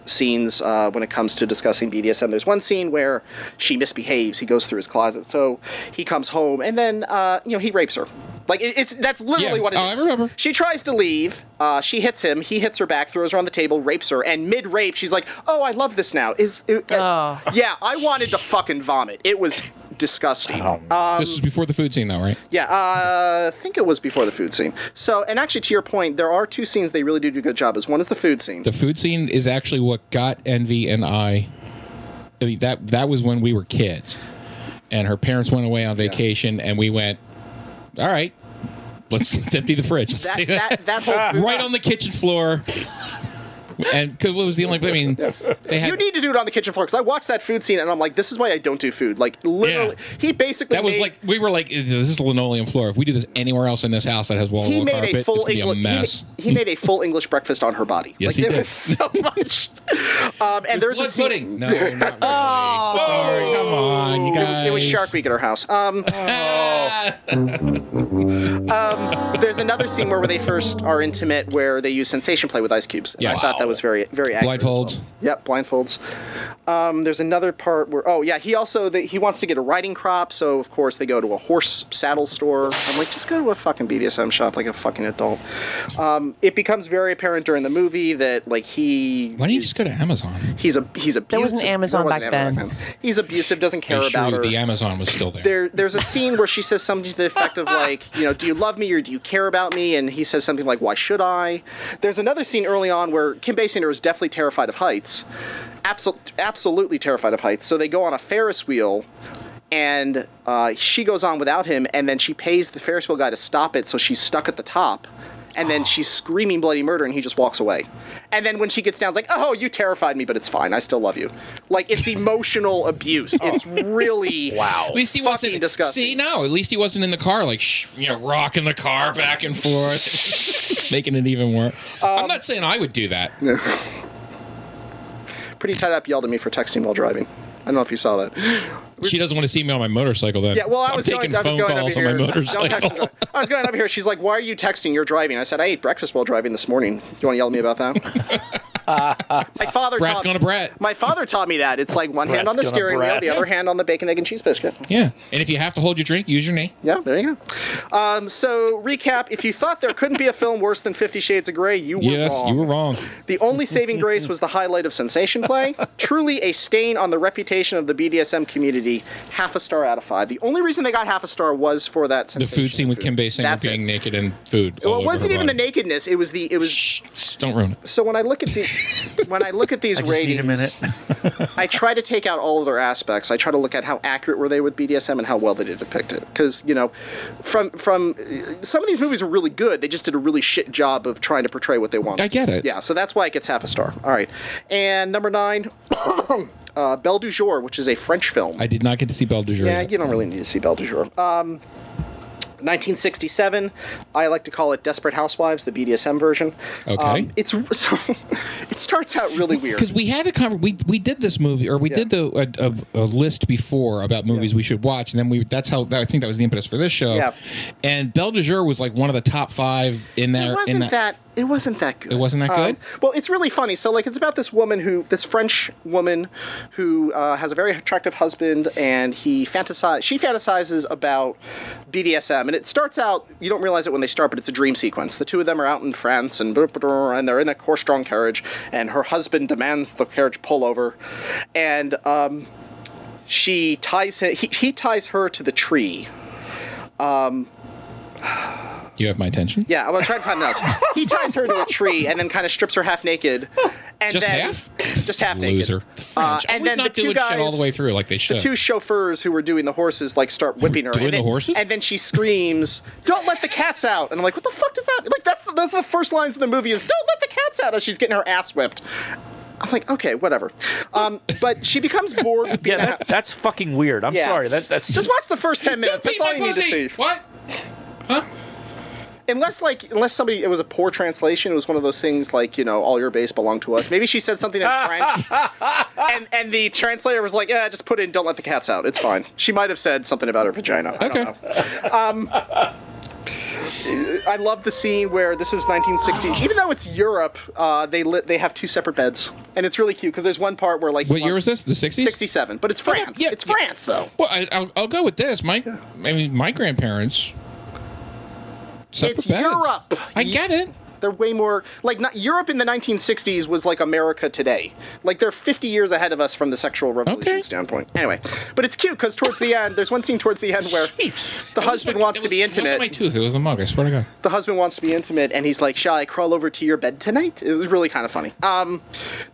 scenes uh, when it comes to discussing BDSM. There's one scene where she misbehaves. He goes through his closet, so he comes home and then uh, you know he rapes her. Like it, it's that's literally Yeah. what it is. Oh, I remember. She tries to leave. Uh, she hits him. He hits her back, throws her on the table, rapes her, and mid rape, she's like, "Oh, I love this now." Is it, Oh. yeah? I wanted to fucking vomit. It was disgusting. Uh, this was before the food scene, though, right? yeah, uh, I think it was before the food scene. So, and actually, to your point, there are two scenes they really do do a good job. Is one is the food scene. The food scene is actually what got Envy and I. I mean, that that was when we were kids, and her parents went away on vacation, and we went, "All right, let's, let's empty the fridge." That, that, that whole *laughs* right on the kitchen floor. And because it was the only, I mean, they had You need to do it on the kitchen floor because I watched that food scene and I'm like, this is why I don't do food. Like literally, Yeah. he basically that was made, like we were like, this is a linoleum floor. If we do this anywhere else in this house that has wall to he wall made carpet, a full it's gonna be a English. mess. He, he made a full English breakfast on her body. Yes, like, he there did. was so *laughs* much. Um, and there's a Blood scene. pudding. No, not really. *laughs* Sorry, come on, you guys. It was Shark Week at her house. Um, *laughs* um, there's another scene where, where they first are intimate, where they use sensation play with ice cubes. Yes. I thought that was very, very accurate. Blindfolds. Yep, blindfolds. Um, there's another part where, oh yeah, he also the, he wants to get a riding crop, so of course they go to a horse saddle store. I'm like, just go to a fucking BDSM shop like a fucking adult. Um, it becomes very apparent during the movie that like he Why don't you just go to Amazon? he's a he's abusive. wasn't Amazon There wasn't back Amazon then. He's abusive, doesn't care I assure about you, her the Amazon was still there. there there's a scene where she says something to the effect of like you know do you love me or do you care about me and he says something like why should i there's another scene early on where kim basinger is definitely terrified of heights Absol- absolutely terrified of heights. So they go on a ferris wheel and uh, she goes on without him and then she pays the ferris wheel guy to stop it so she's stuck at the top and then she's screaming bloody murder and he just walks away and then when she gets down it's like oh you terrified me but it's fine i still love you like it's *laughs* emotional abuse it's really *laughs* wow At least he wasn't. disgusting. See, no. At least he wasn't in the car, like sh- you know, rocking the car back and forth, *laughs* making it even worse. Um, I'm not saying I would do that. pretty tied up yelled at me for texting while driving. I don't know if you saw that. She doesn't want to see me on my motorcycle. Then Yeah, well, I I'm was taking going, I was phone going calls on my here. Don't text motorcycle. I was going up here. She's like, "Why are you texting? You're driving." I said, "I ate breakfast while driving this morning. You want to yell at me about that?" *laughs* my father. Brat's taught, going to Brett. My father taught me that. It's like one hand on the gonna steering wheel, the other hand on the bacon, egg, and cheese biscuit. Yeah, and if you have to hold your drink, use your knee. Yeah, there you go. Um, so, recap: If you thought there couldn't be a film worse than Fifty Shades of Grey, you were Yes, wrong. you were wrong. The only saving grace was the highlight of sensation play. *laughs* Truly a stain on the reputation of the BDSM community. Half a star out of five. The only reason they got half a star was for that The food scene with Kim Basinger being it. naked and food. Well, all it wasn't her even the nakedness. It was the. It was. Shh, don't ruin it. So when I look at the, *laughs* *laughs* when I look at these I just ratings, need a minute. *laughs* I try to take out all of their aspects. I try to look at how accurate were they with BDSM and how well they did depict it. Because you know, from from uh, some of these movies are really good. They just did a really shit job of trying to portray what they want. I get it. Yeah, so that's why it gets half a star. All right, and number nine, *coughs* uh, Belle de Jour, which is a French film. I did not get to see Belle de Jour. yeah, yet. you don't really need to see Belle de Jour. Um, 1967. I like to call it Desperate Housewives, the BDSM version. Okay. Um, it's *laughs* so it starts out really weird. because we had a conver- we we did this movie or we Yeah. did the a, a, a list before about movies we should watch and then we that's how I think that was the impetus for this show. Yeah. And Belle de Jour was like one of the top five in there. It wasn't that. It wasn't that good. It wasn't that good? Um, well, it's really funny. So, like, it's about this woman who, this French woman, who uh, has a very attractive husband, and he fantasize. She fantasizes about BDSM, and it starts out. You don't realize it when they start, but it's a dream sequence. The two of them are out in France, and and they're in a horse-drawn carriage, and her husband demands the carriage pull over, and um, she ties him. He, he ties her to the tree. Um, You have my attention. Yeah, I'm gonna try to find the notes. *laughs* He ties her to a tree and then kind of strips her half naked. And Just then, half? Just half Loser. naked. The French. Uh, and then not the two doing shit all guys- the way through like they The two chauffeurs who were doing the horses like start whipping her. Doing and the then, horses? And then she screams, "Don't let the cats out!" And I'm like, "What the fuck does that?" Like that's those are the first lines of the movie is "Don't let the cats out" as she's getting her ass whipped. I'm like, okay, whatever. Um, but she becomes bored. With being *laughs* Yeah, a- that, that's fucking weird. I'm Yeah. sorry. That that's just watch the first ten Don't minutes. That's all my you need to see. What? Huh? Unless like unless somebody it was a poor translation, it was one of those things like you know all your base belong to us. Maybe she said something in *laughs* French, and and the translator was like, yeah, just put in, don't let the cats out. It's fine. She might have said something about her vagina. I Okay. Um, I love the scene where this is 1960. Even though it's Europe, uh, they lit, they have two separate beds, and it's really cute because there's one part where like What year was this? The 60s? 67, but it's Oh, yeah, France. yeah, it's yeah. France though. Well, I, I'll, I'll go with this. My, I mean, my grandparents. Separate It's beds. Europe. I get it. They're way more like not Europe in the 1960s was like America today. Like they're 50 years ahead of us from the sexual revolution Okay. standpoint. Anyway, but it's cute because towards the end, there's one scene towards the end where Jeez. the It husband my- wants to be was- It wasn't my intimate. tooth. It was the mug. I swear to God. The husband wants to be intimate, and he's like, "Shall I crawl over to your bed tonight?" It was really kind of funny. Um,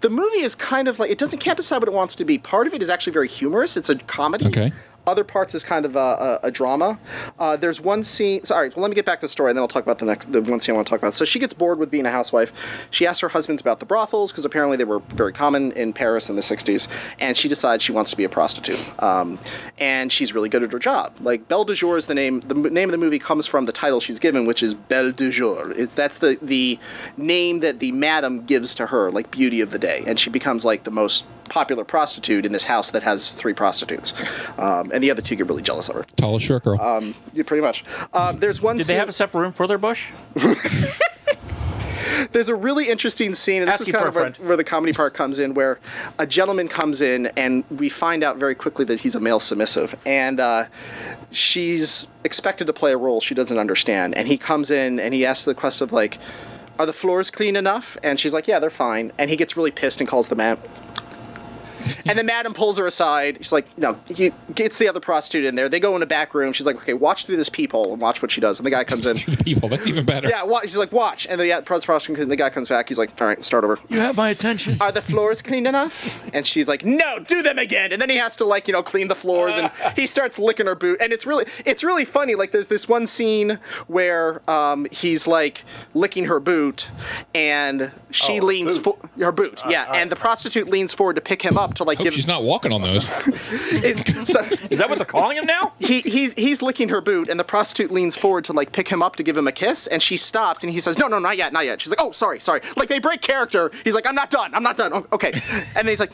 the movie is kind of like it doesn't can't decide what it wants to be. Part of it is actually very humorous. It's a comedy. Okay. Other parts is kind of a, a, a drama. Uh, there's one scene. Sorry, well, let me get back to the story, and then I'll talk about the next, the one scene I want to talk about. So she gets bored with being a housewife. She asks her husbands about the brothels because apparently they were very common in Paris in the '60s, and she decides she wants to be a prostitute. Um, and she's really good at her job. Like Belle de Jour is the name. The name of the movie comes from the title she's given, which is Belle de Jour. It's that's the the name that the madam gives to her, like beauty of the day, and she becomes like the most popular prostitute in this house that has three prostitutes, um, and the other two get really jealous of her. Tallest short girl. Um, yeah, pretty much. Um, there's one. Did they scene- have a separate room for their bush? *laughs* there's a really interesting scene, and this Asking is kind of where, where the comedy part comes in, where a gentleman comes in, and we find out very quickly that he's a male submissive, and uh, she's expected to play a role she doesn't understand, and he comes in and he asks the question of like, "Are the floors clean enough?" And she's like, "Yeah, they're fine," and he gets really pissed and calls the man. *laughs* And then Madam pulls her aside. She's like, no, he gets the other prostitute in there. They go in a back room. She's like, okay, watch through this peephole and watch what she does. And the guy comes in. *laughs* the People. That's even better. Yeah, watch. She's like, watch. And the yeah, prostitute, and the guy comes back. He's like, all right, start over. You have my attention. Are the floors clean enough? And she's like, no, do them again. And then he has to like, you know, clean the floors, and *laughs* he starts licking her boot. And it's really, it's really funny. Like, there's this one scene where um, he's like licking her boot, and she Oh, leans boot. for her boot. yeah, and the prostitute leans forward to pick him up to like Hope give. she's not walking on those. *laughs* it- so- Is that what they're calling him now? he he's he's licking her boot, and the prostitute leans forward to like pick him up to give him a kiss, and she stops, and he says, "No, no, not yet, not yet." She's like, "Oh, sorry, sorry." Like they break character. He's like, "I'm not done. I'm not done." "Oh, Okay, and then he's like.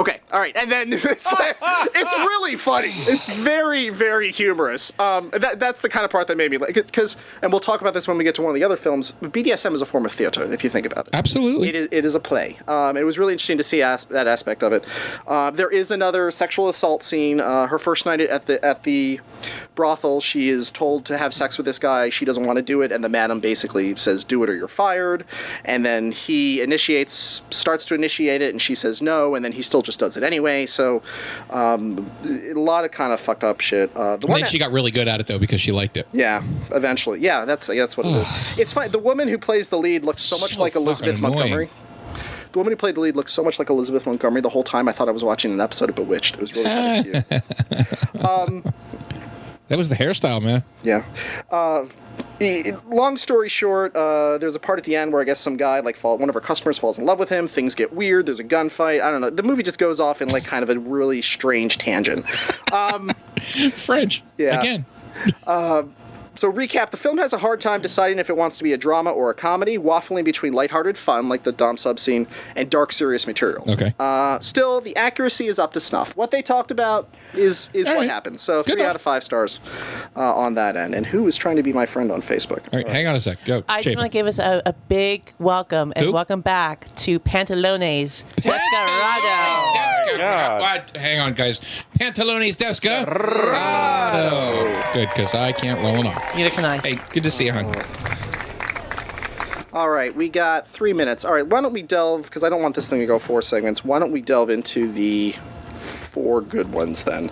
Okay, all right, and then *laughs* it's, like- it's really funny. It's very, very humorous. Um, that, that's the kind of part that made me like because, and we'll talk about this when we get to one of the other films. but BDSM is a form of theater, if you think about it. Absolutely. It is, it is a play. Um, it was really interesting to see as- that aspect of it. Uh, there is another sexual assault scene. Uh, her first night at the at the brothel, she is told to have sex with this guy. She doesn't want to do it, and the madam basically says, "Do it or you're fired." And then he initiates, starts to initiate it, and she says no, and then he still just does it anyway. So um, a lot of kind of fucked up shit. Uh, the And then that- she got really good at it though because she liked it. yeah, eventually. Yeah, that's that's what it is. *sighs* It's funny. The woman who plays the lead looks so much So like Elizabeth annoying. Montgomery. The woman who played the lead looks so much like Elizabeth Montgomery. The whole time I thought I was watching an episode of Bewitched. It was really kind of cute. *laughs* That was the hairstyle, man. Yeah. Uh, long story short, uh, there's a part at the end where I guess some guy, like, fall, one of our customers falls in love with him. Things get weird. There's a gunfight. I don't know. The movie just goes off in like kind of a really strange tangent. *laughs* French. Yeah. Again. So recap: the film has a hard time deciding if it wants to be a drama or a comedy, waffling between lighthearted fun, like the Dom sub scene, and dark, serious material. Okay. Uh, still, the accuracy is up to snuff. What they talked about is is All what right. happened. So Good three enough. out of five stars uh, on that end. And who is trying to be my friend on Facebook? All right, hang on a sec. Go. I just want to give us a, a big welcome and Who? welcome back to Pantalones Pantalones Descarado. Descarado. God. What? Hang on, guys. Pantalones Descarado. Good, because I can't roll an R. Neither can I. Hey, good to see you, hon. All right, we got three minutes. All right, why don't we delve? Because I don't want this thing to go four segments. Why don't we delve into the four good ones then?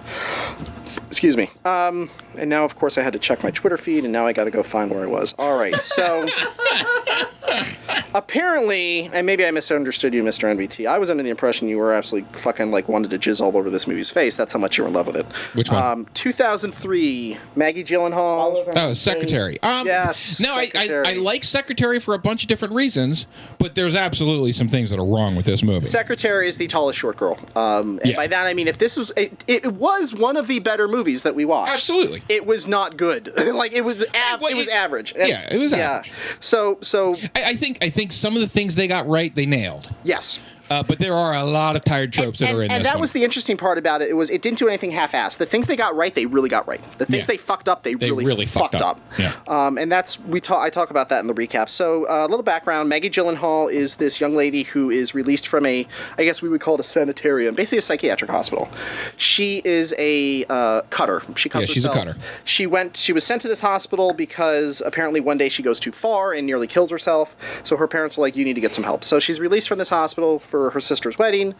Excuse me. Um, and now, of course, I had to check my Twitter feed, and now I got to go find where I was. All right. So, *laughs* apparently, and maybe I misunderstood you, Mr. NVT. I was under the impression you were absolutely fucking like wanted to jizz all over this movie's face. That's how much you're in love with it. Which one? Um, 2003, Maggie Gyllenhaal. Oh, Secretary. Um, Yes, No, I, I, I like Secretary for a bunch of different reasons, but there's absolutely some things that are wrong with this movie. Secretary is the tallest short girl. Um, and Yeah. by that I mean if this was it, it was one of the better movies that we watched. Absolutely. It was not good. *laughs* like it was av- well, it was average. yeah, it was average. So so I, I think I think some of the things they got right, they nailed. yes. Uh, but there are a lot of tired tropes that and, are in this. and that one. was the interesting part about it. It was it didn't do anything half-assed. The things they got right, they really got right. The things Yeah. they fucked up, they, They really, really fucked up. Yeah. Um, and that's we talk. I talk about that in the recap. So uh, a little background: Maggie Gyllenhaal is this young lady who is released from a, I guess we would call it a sanitarium, basically a psychiatric hospital. She is a uh, cutter. She comes. Yeah, she's a cutter. She went. She was sent to this hospital because apparently one day she goes too far and nearly kills herself. So her parents are like, "You need to get some help." So she's released from this hospital for her sister's wedding,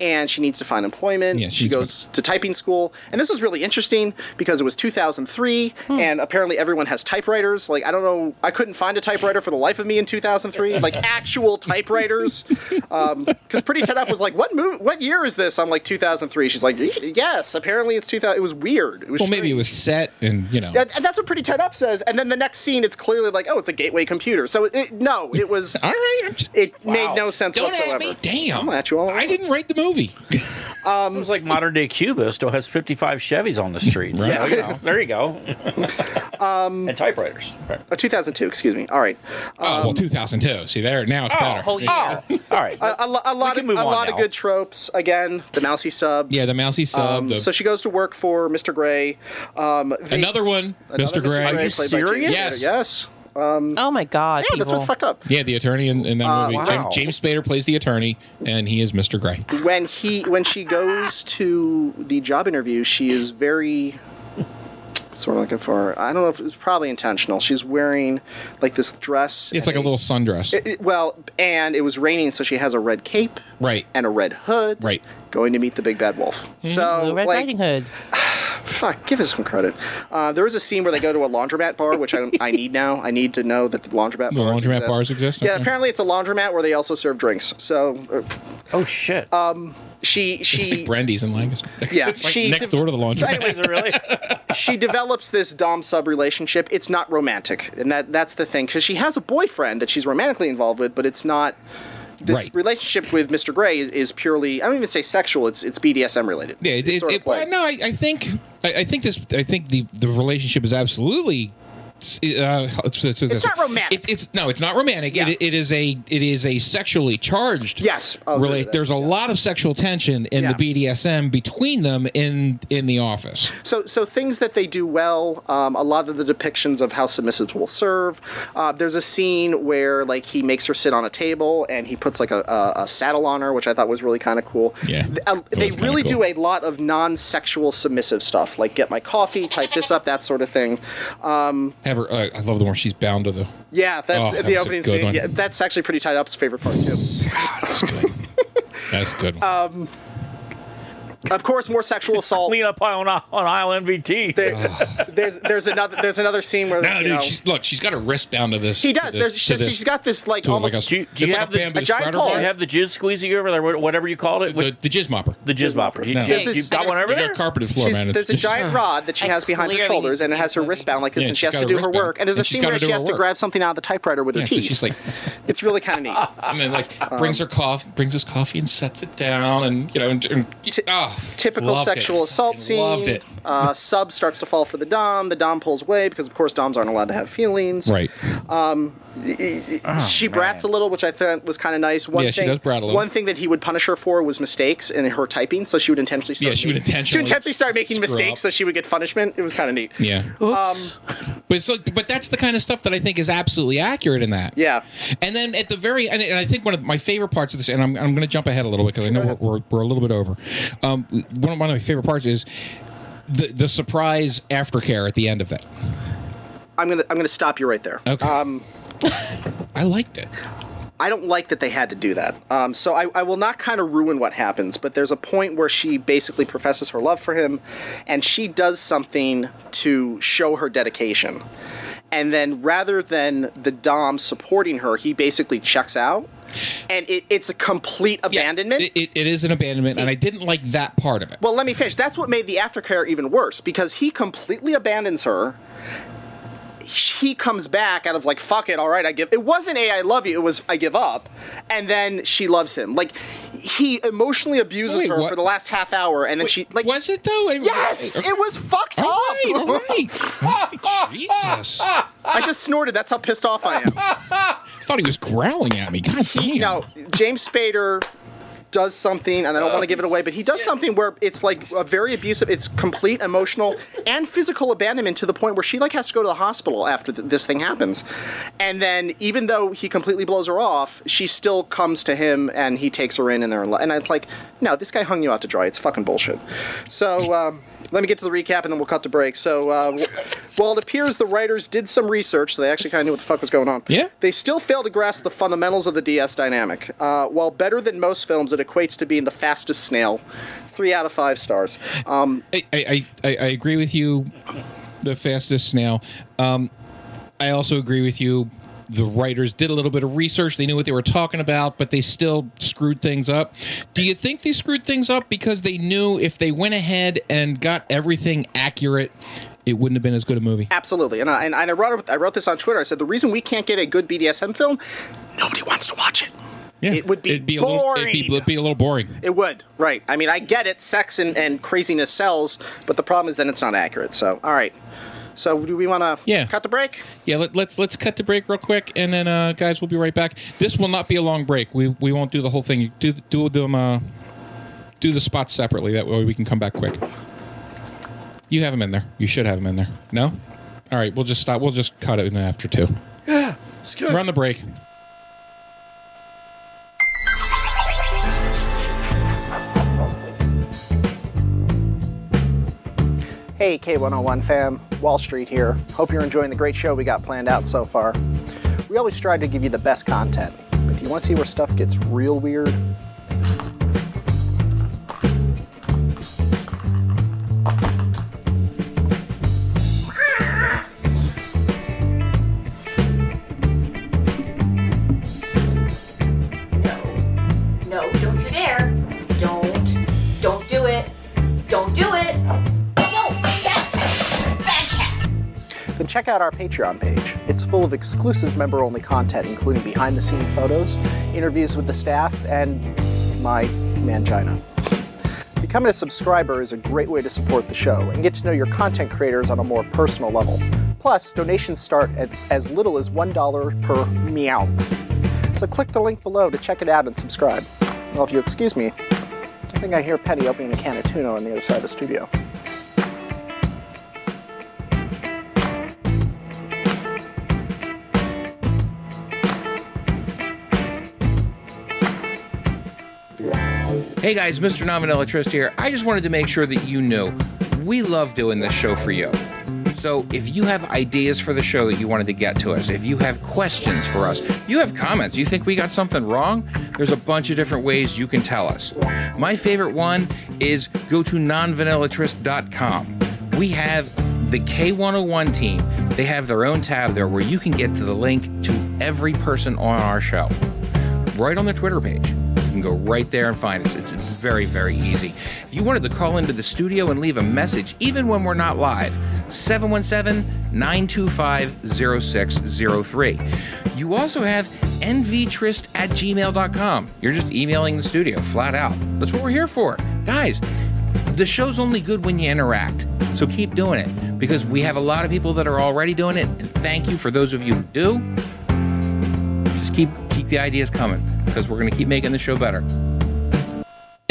and she needs to find employment. Yeah, she she's goes to typing school, and this is really interesting because it was 2003, hmm. and apparently everyone has typewriters. Like I don't know, I couldn't find a typewriter for the life of me in 2003, like *laughs* actual typewriters. Um, because Pretty Tied Up was like, "What move? What year is this?" I'm like, "2003." She's like, "Yes." Apparently it's 2000. It was weird. It was well, maybe it was set and you know. Yeah, and that's what Pretty Tied Up says. And then the next scene, it's clearly like, oh, it's a gateway computer. So it, it- no, it was. *laughs* All right, I'm just. It made no sense Don't whatsoever. at me, damn! I'm at you all I didn't write the movie. *laughs* It was like modern day Cuba still has 55 Chevys on the streets. Right. So, you know, there you go. *laughs* Um, and typewriters. Right. Uh, 2002, excuse me. All right. oh well, 2002. See there, now it's better. Oh, oh, all right. A, a, a lot, of, move a on lot of good tropes. Again, the mousy sub. Yeah, the mousy sub. Um, the, so she goes to work for Mr. Gray. Um, the- another one, another Mr. Gray. Are you played by James serious? Spader. Yes. Yes. Oh my God, Yeah, that's what's fucked up. Yeah, the attorney in, in that Uh, movie. wow. James, James Spader plays the attorney, and he is Mr. Gray. When he when she goes to the job interview, she is very sort of looking for. I don't know if it was probably intentional. She's wearing like this dress. It's like a and little sundress. It, it- well, and it was raining, so she has a red cape right. and a red hood. Right. Going to meet the big bad wolf. Mm-hmm. So, Little Red like, Riding Hood. *sighs* fuck, give us some credit. Uh, there is a scene where they go to a laundromat bar, which I, I need now. I need to know that the laundromat bars are. The bars laundromat exist. bars exist? Yeah, Okay. apparently it's a laundromat where they also serve drinks. So uh, Oh, shit. She she It's like Brandy's in Lancaster. *laughs* Yeah, it's like she- next door to the laundromat. Anyway, Is it *laughs* really? she develops this dom sub relationship. It's not romantic, and that that's the thing because she has a boyfriend that she's romantically involved with, but it's not. This Right. relationship with Mr. Gray is, is purely I don't even say sexual. It's it's BDSM related. Yeah, it, It's it, it, no, I, I think I, I think this I think the the relationship is absolutely. Uh, it's, it's, It's not romantic. It's, it's no, it's not romantic. Yeah. It, it is a it is a sexually charged. Yes, I'll agree really. There's a yeah. lot of sexual tension in Yeah. the BDSM between them in in the office. So, so things that they do well. Um, a lot of the depictions of how submissives will serve. Uh, there's a scene where like he makes her sit on a table and he puts like a, a, a saddle on her, which I thought was really kind of cool. Yeah, uh, they really cool. do a lot of non-sexual submissive stuff, like get my coffee, type this up, that sort of thing. Um, Ever, uh, I love the one she's bound to the. yeah, that's Oh, the a opening scene. one. Yeah, that's actually pretty tied up's favorite part too. Wow, that's good. *laughs* that's good. One. Of course, more sexual assault. Clean up on, on aisle NVT. There, there's there's another there's another scene where no, you dude, know, she's, look, she's got her wrist bound to this. he does. this- There's she's, this- she's got this like to like almost a, Do you- do it's you like have a the- bamboo a giant pole? Do you have the jizz squeezy over there, whatever you called it? the, the jizz mopper. the jizz mopper. You, no. you, you got one over there? carpeted floor, She's- man. there's a giant rod that she has behind her shoulders, and it has her this wristbound like this, and she has to do her her work. And there's a scene where she has to grab something out of the typewriter with her teeth. she's like, it's really kind of neat. *laughs* and then like brings her coffee, brings his coffee and sets it down, and you know, and, and oh, Typical loved it. sexual assault I scene. Loved it. Uh, sub starts to fall for the dom. The dom pulls away because, of course, doms aren't allowed to have feelings. Right. she brats a little, which I thought was kind of nice. One Yeah, she thing, does brat a little. One thing that he would punish her for was mistakes in her typing, so she would intentionally. Start Yeah, she would making- intentionally She would intentionally start making screw mistakes, up. so she would get punishment. It was kind of neat. Yeah. Oops. But it's like, but that's the kind of stuff that I think is absolutely accurate in that. Yeah. And then at the very, and and I think one of my favorite parts of this, and I'm, I'm going to jump ahead a little bit because I know we're, we're, we're a little bit over. Um, one, of, one of my favorite parts is the the surprise aftercare at the end of it. I'm gonna I'm gonna stop you right there. Okay. Um, I liked it. I don't like that they had to do that. Um, so I, I will not kind of ruin what happens, but there's a point where she basically professes her love for him, and she does something to show her dedication. And then rather than the Dom supporting her, he basically checks out. And it, it's a complete abandonment. It, it, it is an abandonment, and I didn't like that part of it. Well, let me finish. That's what made the aftercare even worse because he completely abandons her. He comes back out of like, fuck it, all right, I give. It wasn't a I love you, it was I give up. And then she loves him. Like, he emotionally abuses Wait, her what? for the last half hour, and then she, like, was it though? I- yes, okay. it was fucked All up. right, all right. *laughs* Jesus. I just snorted. That's how pissed off I am. *laughs* I thought he was growling at me. God damn. Now, James Spader does something, and I don't want to give it away, but he does something where it's like a very abusive. It's complete emotional and physical abandonment to the point where she like has to go to the hospital after th- this thing happens, and then even though he completely blows her off, she still comes to him and he takes her in, and they're in love. And it's like, no, this guy hung you out to dry. It's fucking bullshit. So. Um, let me get to the recap and then we'll cut to break. So, uh, while it appears the writers did some research, so they actually kind of knew what the fuck was going on. Yeah. They still fail to grasp the fundamentals of the DS dynamic. Uh, while better than most films, it equates to being the fastest snail. Three out of five stars. Um, I, I, I, I agree with you. The fastest snail. Um, I also agree with you. The writers did a little bit of research. They knew what they were talking about, but they still screwed things up. Do you think they screwed things up because they knew if they went ahead and got everything accurate, it wouldn't have been as good a movie? absolutely. And I, and I wrote I wrote this on Twitter. I said the reason we can't get a good BDSM film, nobody wants to watch it. Yeah, It would be it'd be a little, it'd be, boring. it'd be a little boring. It would, right? I mean, I get it. Sex and, and craziness sells, but the problem is then it's not accurate. So, all right. So, do we want to Yeah. cut the break? Yeah, let, let's let's cut the break real quick, and then uh, guys, we'll be right back. This will not be a long break. We we won't do the whole thing. You do do them uh, do the spots separately. That way we can come back quick. You have them in there. You should have them in there. No. All right, we'll just stop. We'll just cut it in after two. Yeah, it's good. Run the break. Hey, K101 fam, Wall Street here. Hope you're enjoying the great show we got planned out so far. We always strive to give you the best content, but do you want to see where stuff gets real weird? Check out our Patreon page. It's full of exclusive member only content, including behind the scenes photos, interviews with the staff, and my mangina. Becoming a subscriber is a great way to support the show and get to know your content creators on a more personal level. Plus, donations start at as little as $1 per meow. So click the link below to check it out and subscribe. Well, if you excuse me, I think I hear Penny opening a can of tuna on the other side of the studio. Hey guys, Mr. Non Vanilla Trist here. I just wanted to make sure that you knew we love doing this show for you. So if you have ideas for the show that you wanted to get to us, if you have questions for us, you have comments, you think we got something wrong, there's a bunch of different ways you can tell us. My favorite one is go to nonvanillatrist.com. We have the K101 team. They have their own tab there where you can get to the link to every person on our show right on their Twitter page. Can go right there and find us. It's very, very easy. If you wanted to call into the studio and leave a message, even when we're not live, 717 925 0603. You also have nvtrist at gmail.com. You're just emailing the studio flat out. That's what we're here for. Guys, the show's only good when you interact. So keep doing it because we have a lot of people that are already doing it. And thank you for those of you who do just keep keep the ideas coming because we're going to keep making the show better.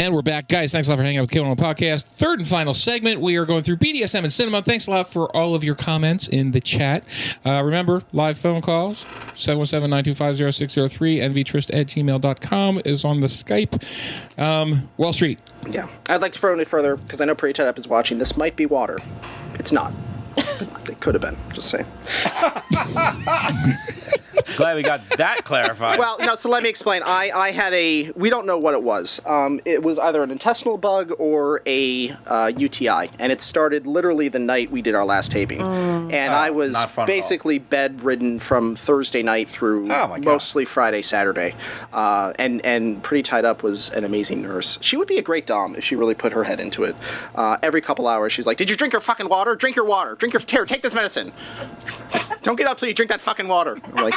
And we're back, guys. Thanks a lot for hanging out with the K101 Podcast. Third and final segment. We are going through BDSM and cinema. Thanks a lot for all of your comments in the chat. Uh, remember, live phone calls 717 925 0603. NVTrist at gmail.com is on the Skype. Um, Wall Street. Yeah. I'd like to throw it further because I know Pretty Tied Up is watching. This might be water. It's not. *laughs* it could have been. Just saying. *laughs* Glad we got that clarified. Well, no. So let me explain. I, I had a. We don't know what it was. Um, it was either an intestinal bug or a uh, UTI, and it started literally the night we did our last taping. And I was not fun at all. basically bedridden from Thursday night through Oh, mostly Friday, Saturday, uh, and and pretty tied up was an amazing nurse. She would be a great dom if she really put her head into it. Uh, every couple hours, she's like, "Did you drink your fucking water? Drink your water. Drink your here. Take this medicine. Don't get up till you drink that fucking water." I'm like,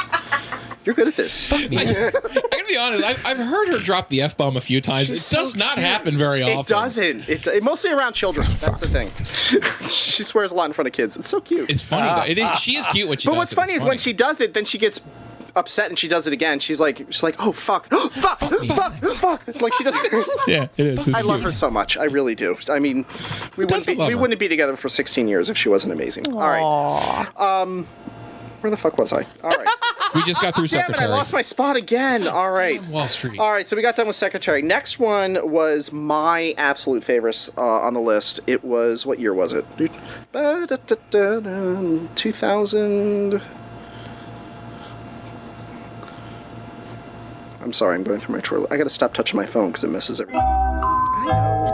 "You're good at this." I, I gotta be honest. I, I've heard her drop the f bomb a few times. She's it does so not cute. happen very often. It doesn't. It, it mostly around children. That's the thing. *laughs* she swears a lot in front of kids. It's so cute. It's funny though. It is, she is cute when she but does what's it. funny It's is when she does it, then she gets upset and she does it again. She's like, she's like, oh fuck, *gasps* fuck, fuck, *gasps* *gasps* fuck. It's like she doesn't. *laughs* Yeah, it is. It's I love cute. her so much. I really do. I mean, we wouldn't be, we her? wouldn't be together for 16 years if she wasn't amazing. All right. Um, where the fuck was I? All right. *laughs* We just got through Damn it! I lost my spot again. All right. Damn Wall Street. All right, so we got done with Secretary. Next one was my absolute favorites uh, on the list. It was what year was it? Two thousand. I'm sorry, I'm going through my chore. I got to stop touching my phone because it misses everything. I know.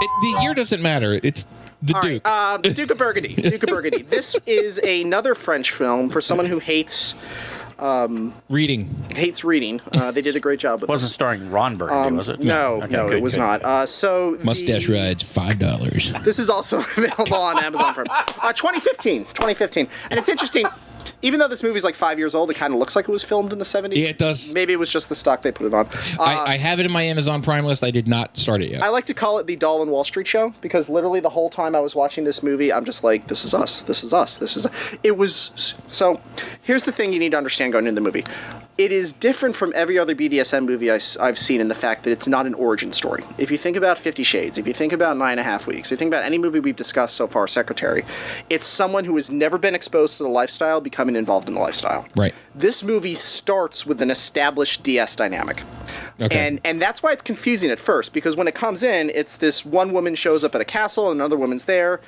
It, the year doesn't matter. It's the All right, Duke. um, Duke of Burgundy. *laughs* Duke of Burgundy. This is another French film for someone who hates Reading. hates reading. Uh, they did a great job with wasn't this. starring Ron Burgundy, Um, was it? No, Okay, no, good, it was good. not. Uh, so the- Mustache rides five dollars. This is also *laughs* available on Amazon Prime. Uh, 2015, 2015, and it's interesting. Even though this movie's like five years old, it kind of looks like it was filmed in the 70s. Yeah, it does. Maybe it was just the stock they put it on. Uh, I, I have it in my Amazon Prime list. I did not start it yet. I like to call it the Doll and Wall Street show because literally the whole time I was watching this movie, I'm just like, this is us. This is us. This is. It was. So here's the thing you need to understand going into the movie. It is different from every other BDSM movie I, have seen in the fact that it's not an origin story. If you think about Fifty Shades, if you think about Nine and a Half Weeks, if you think about any movie we've discussed so far, Secretary, it's someone who has never been exposed to the lifestyle becoming involved in the lifestyle. Right. This movie starts with an established DS dynamic. Okay. And and that's why it's confusing at first because when it comes in, it's this one woman shows up at a castle and another woman's there.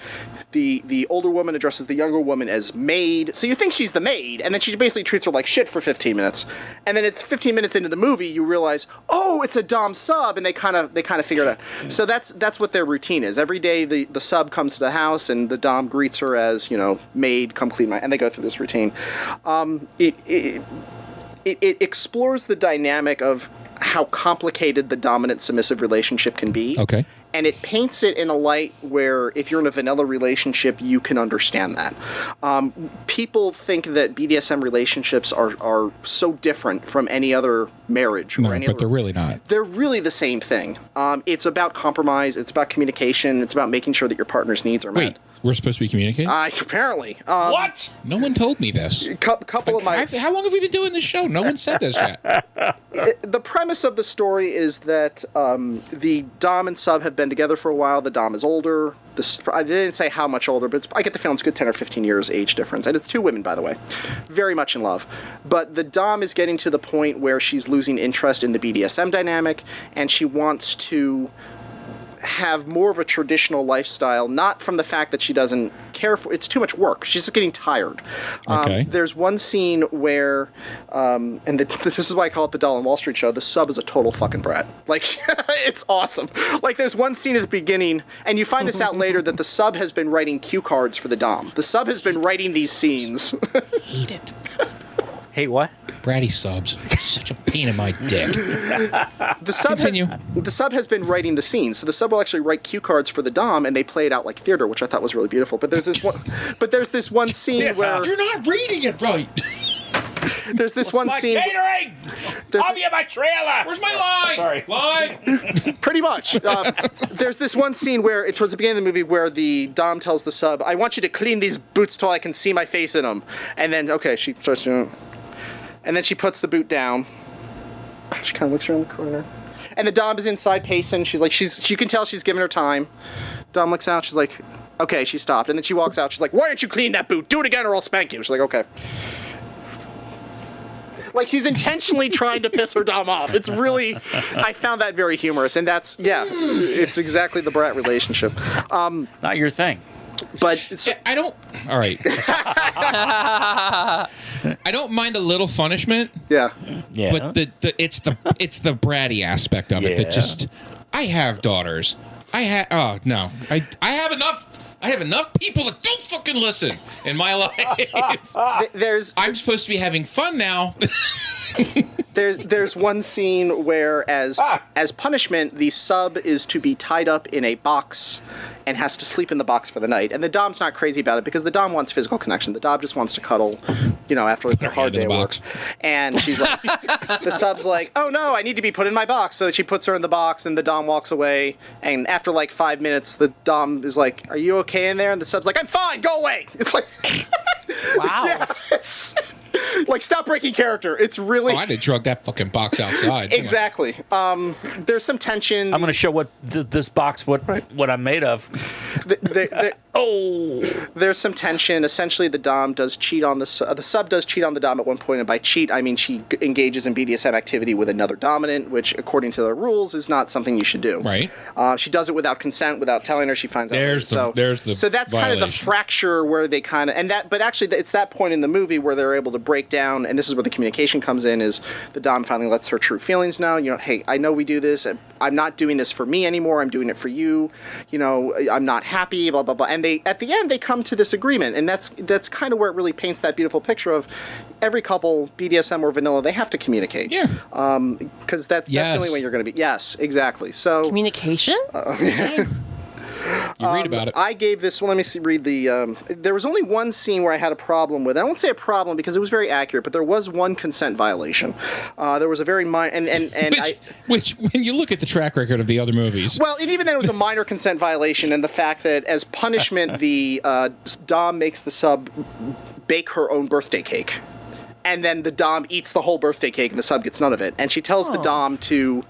The the older woman addresses the younger woman as maid. So you think she's the maid, and then she basically treats her like shit for 15 minutes. And then it's 15 minutes into the movie, you realize, oh, it's a dom sub, and they kind of they kind of figure it out. So that's that's what their routine is. Every day the the sub comes to the house and the dom greets her as you know maid, come clean my, and they go through this routine. Um, it, it it, it explores the dynamic of how complicated the dominant submissive relationship can be. Okay. And it paints it in a light where, if you're in a vanilla relationship, you can understand that. Um, people think that BDSM relationships are, are so different from any other marriage or no, any but other they're really not. they're really the same thing. Um, it's about compromise. It's about communication. It's about making sure that your partner's needs are Wait, met. We're supposed to be communicating? Uh, apparently, um, What? no one told me this. cou- couple of my I- how long have we been doing this show? No one said this yet. *laughs* the premise of the story is that um, the dom and sub have been together for a while. The dom is older. This I didn't say how much older, but it's, I get the feeling it's a good ten or fifteen years age difference, and it's two women, by the way, very much in love. But the dom is getting to the point where she's losing interest in the BDSM dynamic, and she wants to have more of a traditional lifestyle, not from the fact that she doesn't care for it's too much work. She's just getting tired. Okay. Um, there's one scene where, um, and the, *laughs* this is why I call it the Doll and Wall Street show. The sub is a total fucking brat. Like, *laughs* it's awesome. Like, there's one scene at the beginning, and you find this out later that the sub has been writing cue cards for the Dom. The sub has been writing these scenes. *laughs* Hate it. Hey, what? Bratty subs. Such a pain in my dick. The sub Continue. Has, the sub has been writing the scenes, so the sub will actually write cue cards for the dom, and they play it out like theater, which I thought was really beautiful. But there's this one, *laughs* but there's this one scene where You're not reading it right. there's this one my scene. catering! There's I'll be at my trailer! Where's my line? Sorry. Line. *laughs* pretty much. Um, there's this one scene where it was the beginning of the movie where the dom tells the sub, "I want you to clean these boots till I can see my face in them," and then okay, she starts doing, and then she puts the boot down. She kind of looks around the corner, and the dom is inside pacing. She's like, she's you can tell she's giving her time. Dom looks out. She's like, okay, she stopped, and then she walks out. She's like, why don't you clean that boot? Do it again, or I'll spank you. She's like, okay. Like she's intentionally trying to piss her dom off. It's really, I found that very humorous, and that's yeah, it's exactly the brat relationship. Um, Not your thing. But so, I don't. *laughs* All right. I don't mind a little punishment, yeah, Yeah. but the, the it's the it's the bratty aspect of it that just. I have daughters. I have. Oh no. I I have enough. I have enough people that don't fucking listen in my life. There's I'm supposed to be having fun now. there's there's one scene where as ah! as punishment the sub is to be tied up in a box and has to sleep in the box for the night. And the dom's not crazy about it because the dom wants physical connection. The dom just wants to cuddle you know after a hard day the of work. box. and she's like *laughs* the sub's like oh no i need to be put in my box. So she puts her in the box and the dom walks away. And after like five minutes the dom is like are you okay in there? And the sub's like i'm fine. Go away. *laughs* It's like *laughs* Wow. yeah, it's *laughs* like stop breaking character it's really Oh, I'd have drugged that fucking box *laughs* outside. Exactly. Um, there's some tension. I'm going to show what th- this box what what I'm made of. th- th- th- Oh, there's some tension. Essentially, the dom does cheat on the su- the sub does cheat on the dom at one point, and by cheat I mean she g- engages in BDSM activity with another dominant, which according to the rules is not something you should do. Right. Uh, she does it without consent, without telling her. She finds out. There's later. the- so, there's the so that's kind of the fracture where they kind of and that, but actually it's that point in the movie where they're able to break down, and this is where the communication comes in. Is the dom finally lets her true feelings know? You know, hey, I know we do this. I'm not doing this for me anymore. I'm doing it for you. You know, I'm not happy. Blah blah blah. And they at the end they come to this agreement, and that's that's kind of where it really paints that beautiful picture of every couple, BDSM or vanilla, they have to communicate. Yeah. Um, because that's, that's the only way you're going to be. Yes, exactly. So Communication? Uh, *laughs* You read about it. I gave this. Well, let me see, read the. Um, there was only one scene where I had a problem with. I won't say a problem because it was very accurate, but there was one consent violation. Uh, there was a very minor, and and and which, I. which, when you look at the track record of the other movies, Well, and even then, it was a minor consent violation, and the fact that as punishment, the uh, Dom makes the sub bake her own birthday cake, and then the Dom eats the whole birthday cake, and the sub gets none of it. And she tells the Dom to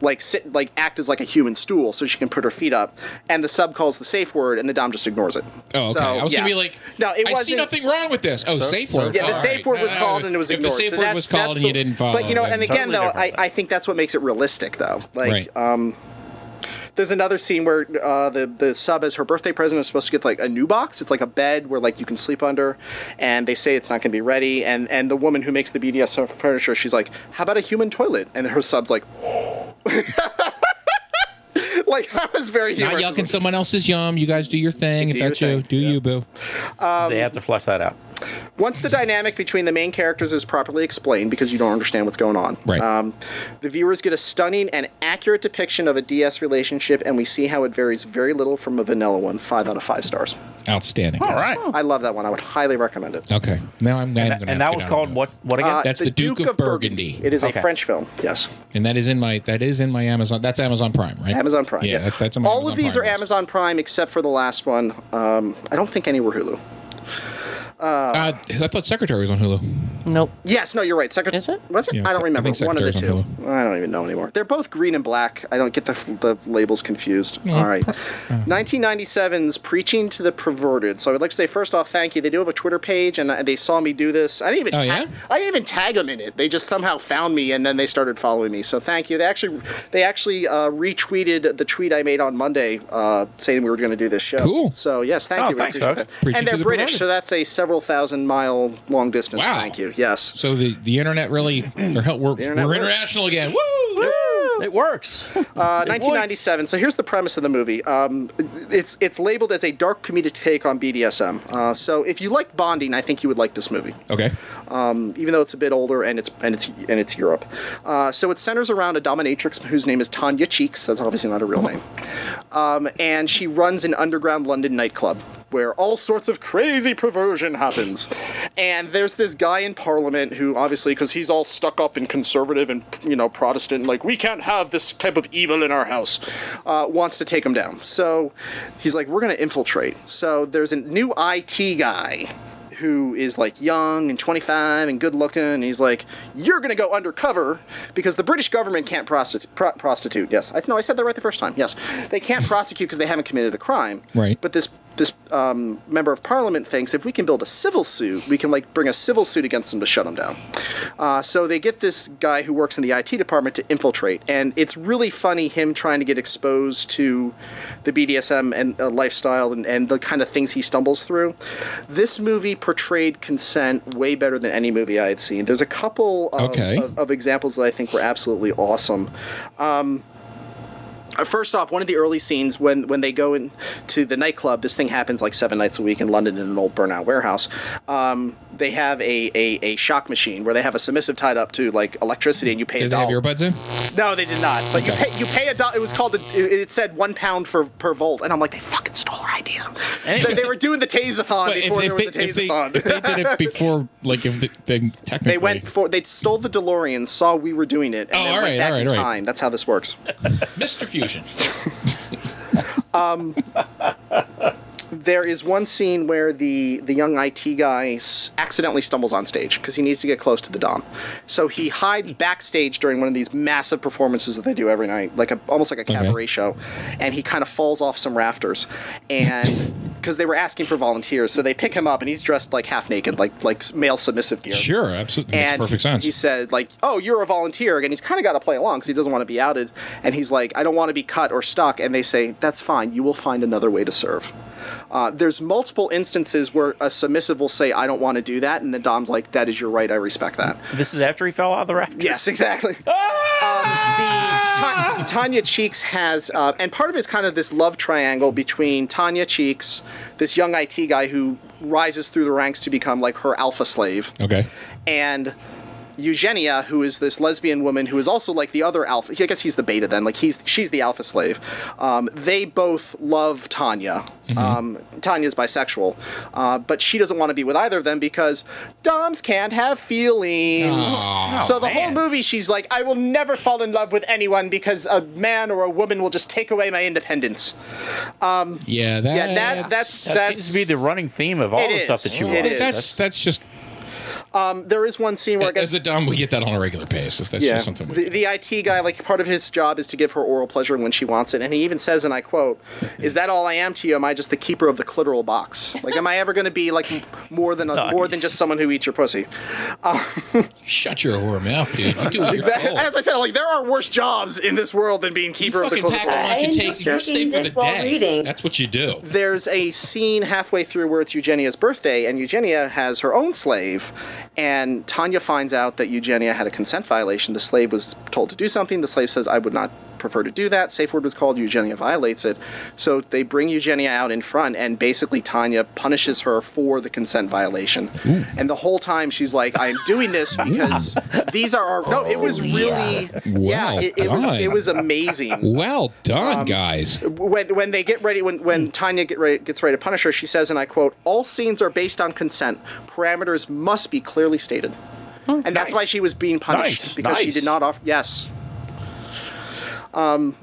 like sit, like act as like a human stool, so she can put her feet up. And the sub calls the safe word, and the Dom just ignores it. Oh, okay. So, I was yeah. gonna be like, no, it I wasn't. see nothing wrong with this. Oh, safe word. Yeah, the All safe right. word was Uh, called and it was if ignored. the safe So word was called that's and you didn't follow. But you know, and again, totally though, I, I think that's what makes it realistic, though. Like, Right. um, there's another scene where uh, the the sub as her birthday present is supposed to get like a new box. It's like a bed where like you can sleep under, and they say it's not going to be ready. And and the woman who makes the BDSM furniture, she's like, "How about a human toilet?" And her sub's like, *laughs* like that was very human. not humorous. yucking someone else's yum. You guys do your thing. If Do your that's you, do yeah. you, boo. they have to flush that out. Once the dynamic between the main characters is properly explained, because you don't understand what's going on, Right. um, the viewers get a stunning and accurate depiction of a DS relationship, and we see how it varies very little from a vanilla one. Five out of five stars. Outstanding. All right. I love that one. I would highly recommend it. Okay. Now I'm, I'm gonna. And, have and that was called what? What again? Uh, That's the Duke of Burgundy. It is Okay. a French film. Yes, And that is in my that is in my Amazon. That's Amazon Prime, right? Amazon Prime. Yeah, that's that's my All Amazon of these Prime are list. Amazon Prime except for the last one. Um, I don't think any were Hulu. Uh, I thought Secretary was on Hulu. Nope. Yes, no, you're right. Second, Is it? Was it? Yeah, I don't I remember. think One of the two. on I don't even know anymore. They're both green and black. I don't get the the labels confused. All right. 1997's Preaching to the Perverted. So I would like to say first off, thank you. They do have a Twitter page, and uh, they saw me do this. I didn't even. Oh, ta- yeah? I didn't even tag them in it. They just somehow found me, and then they started following me. So thank you. They actually they actually uh, retweeted the tweet I made on Monday, uh, saying we were going to do this show. Cool. So yes, thank Oh, you. We thanks, appreciate folks. that. Preaching And they're the British, Perverted. so that's a several thousand mile long distance. Wow. Thank you. Yes. So the the internet really they're hel- we're, internet we're works. international again. Woo! It works. *laughs* Uh, 1997. So here's the premise of the movie. Um, it's it's labeled as a dark comedic take on BDSM. Uh, so if you like bonding, I think you would like this movie, Okay. even though it's a bit older and it's and it's and it's Europe. Uh, so it centers around a dominatrix whose name is Tanya Cheeks. That's obviously not a real name, um, and she runs an underground London nightclub where all sorts of crazy perversion happens. And there's this guy in Parliament who, obviously, because he's all stuck up and conservative and you know Protestant, like we can't have this type of evil in our house, uh, wants to take him down. So he's like, we're gonna infiltrate. So there's a new IT guy who is like young and 25 and good looking and he's like you're going to go undercover because the british government can't prostitute pro- prostitute yes i no i said that right the first time yes they can't prosecute because they haven't committed a crime Right. but this this um, member of parliament thinks if we can build a civil suit, we can like bring a civil suit against them to shut them down. Uh, so they get this guy who works in the IT department to infiltrate, and it's really funny him trying to get exposed to the BDSM and uh, lifestyle and, and the kind of things he stumbles through. This movie portrayed consent way better than any movie I had seen. There's a couple of, Okay. of, of examples that I think were absolutely awesome. Um, First off, one of the early scenes when when they go into the nightclub, this thing happens like seven nights a week in London in an old burnout warehouse. Um, they have a, a, a shock machine where they have a submissive tied up to like electricity, and you pay Did a they have earbuds in? No, they did not. But you pay you pay a dollar. It was called. A, it it said one pound for per volt, and I'm like, they fucking stole our idea. So they were doing the taseathon But if, before if, there they, was a if, they, if they did it *laughs* before, like if they, they technically They went before they stole the DeLorean, saw we were doing it, and Oh, then all went right, back all right, in all right. time. That's how this works. *laughs* Mr. Fusion. *laughs* there is one scene where the the young IT guy s- accidentally stumbles on stage because he needs to get close to the dom. So he hides backstage during one of these massive performances that they do every night, like a almost like a cabaret show, and he kind of falls off some rafters, and *laughs* because they were asking for volunteers, so they pick him up and he's dressed like half naked, like like male submissive gear. Sure, absolutely. Makes perfect sense. he said, like, oh, you're a volunteer. And he's kind of got to play along because he doesn't want to be outed. And he's like, I don't want to be cut or stuck. And they say, that's fine. You will find another way to serve. Uh, there's multiple instances where a submissive will say, I don't want to do that. And the Dom's like, that is your right. I respect that. This is after he fell out of the raft. Yes, exactly. *laughs* Um, the Ta- Tanya Cheeks has, uh, and part of it is kind of this love triangle between Tanya Cheeks, this young IT guy who rises through the ranks to become like her alpha slave, okay. and Eugenia, who is this lesbian woman who is also like the other alpha. I guess he's the beta then. Like he's she's the alpha slave. Um, they both love Tanya. Um, Tanya's bisexual, uh, but she doesn't want to be with either of them because Doms can't have feelings. Aw. so the whole movie, she's like, I will never fall in love with anyone because a man or a woman will just take away my independence. Yeah, that, Yeah, that that's That that's seems to be the running theme of all It the stuff that you It watch. is. that's that's just Um, there is one scene where as a dumb we get that on a regular basis. That's yeah. just something we the, the IT guy, like part of his job is to give her oral pleasure when she wants it, and he even says, and I quote, "Is that all I am to you? Am I just the keeper of the clitoral box? Like, am I ever going to be like more than a, more than just someone who eats your pussy?" Um, shut your whore mouth, dude. You do what Exactly. As I said, like there are worse jobs in this world than being You keeper of the fucking pack a clitoral box. lunch and take. just You stay for joking the this day. reading. That's what you do. There's a scene halfway through where it's Eugenia's birthday, and Eugenia has her own slave, and Tanya finds out that Eugenia had a consent violation. The slave was told to do something. The slave says, "I would not prefer to do that." Safe word was called. Eugenia violates it, so they bring Eugenia out in front, and basically Tanya punishes her for the consent violation. And the whole time she's like, "I am doing this *laughs* because these are our." No, it was really, yeah, Well it, it was it was amazing Well done, Um, guys. when when they get ready when when Tanya get ready, gets ready to punish her, she says, and I quote: "All scenes are based on consent. Parameters must be clearly stated." and that's why she was being punished Nice, because she did not offer. Yes. Um,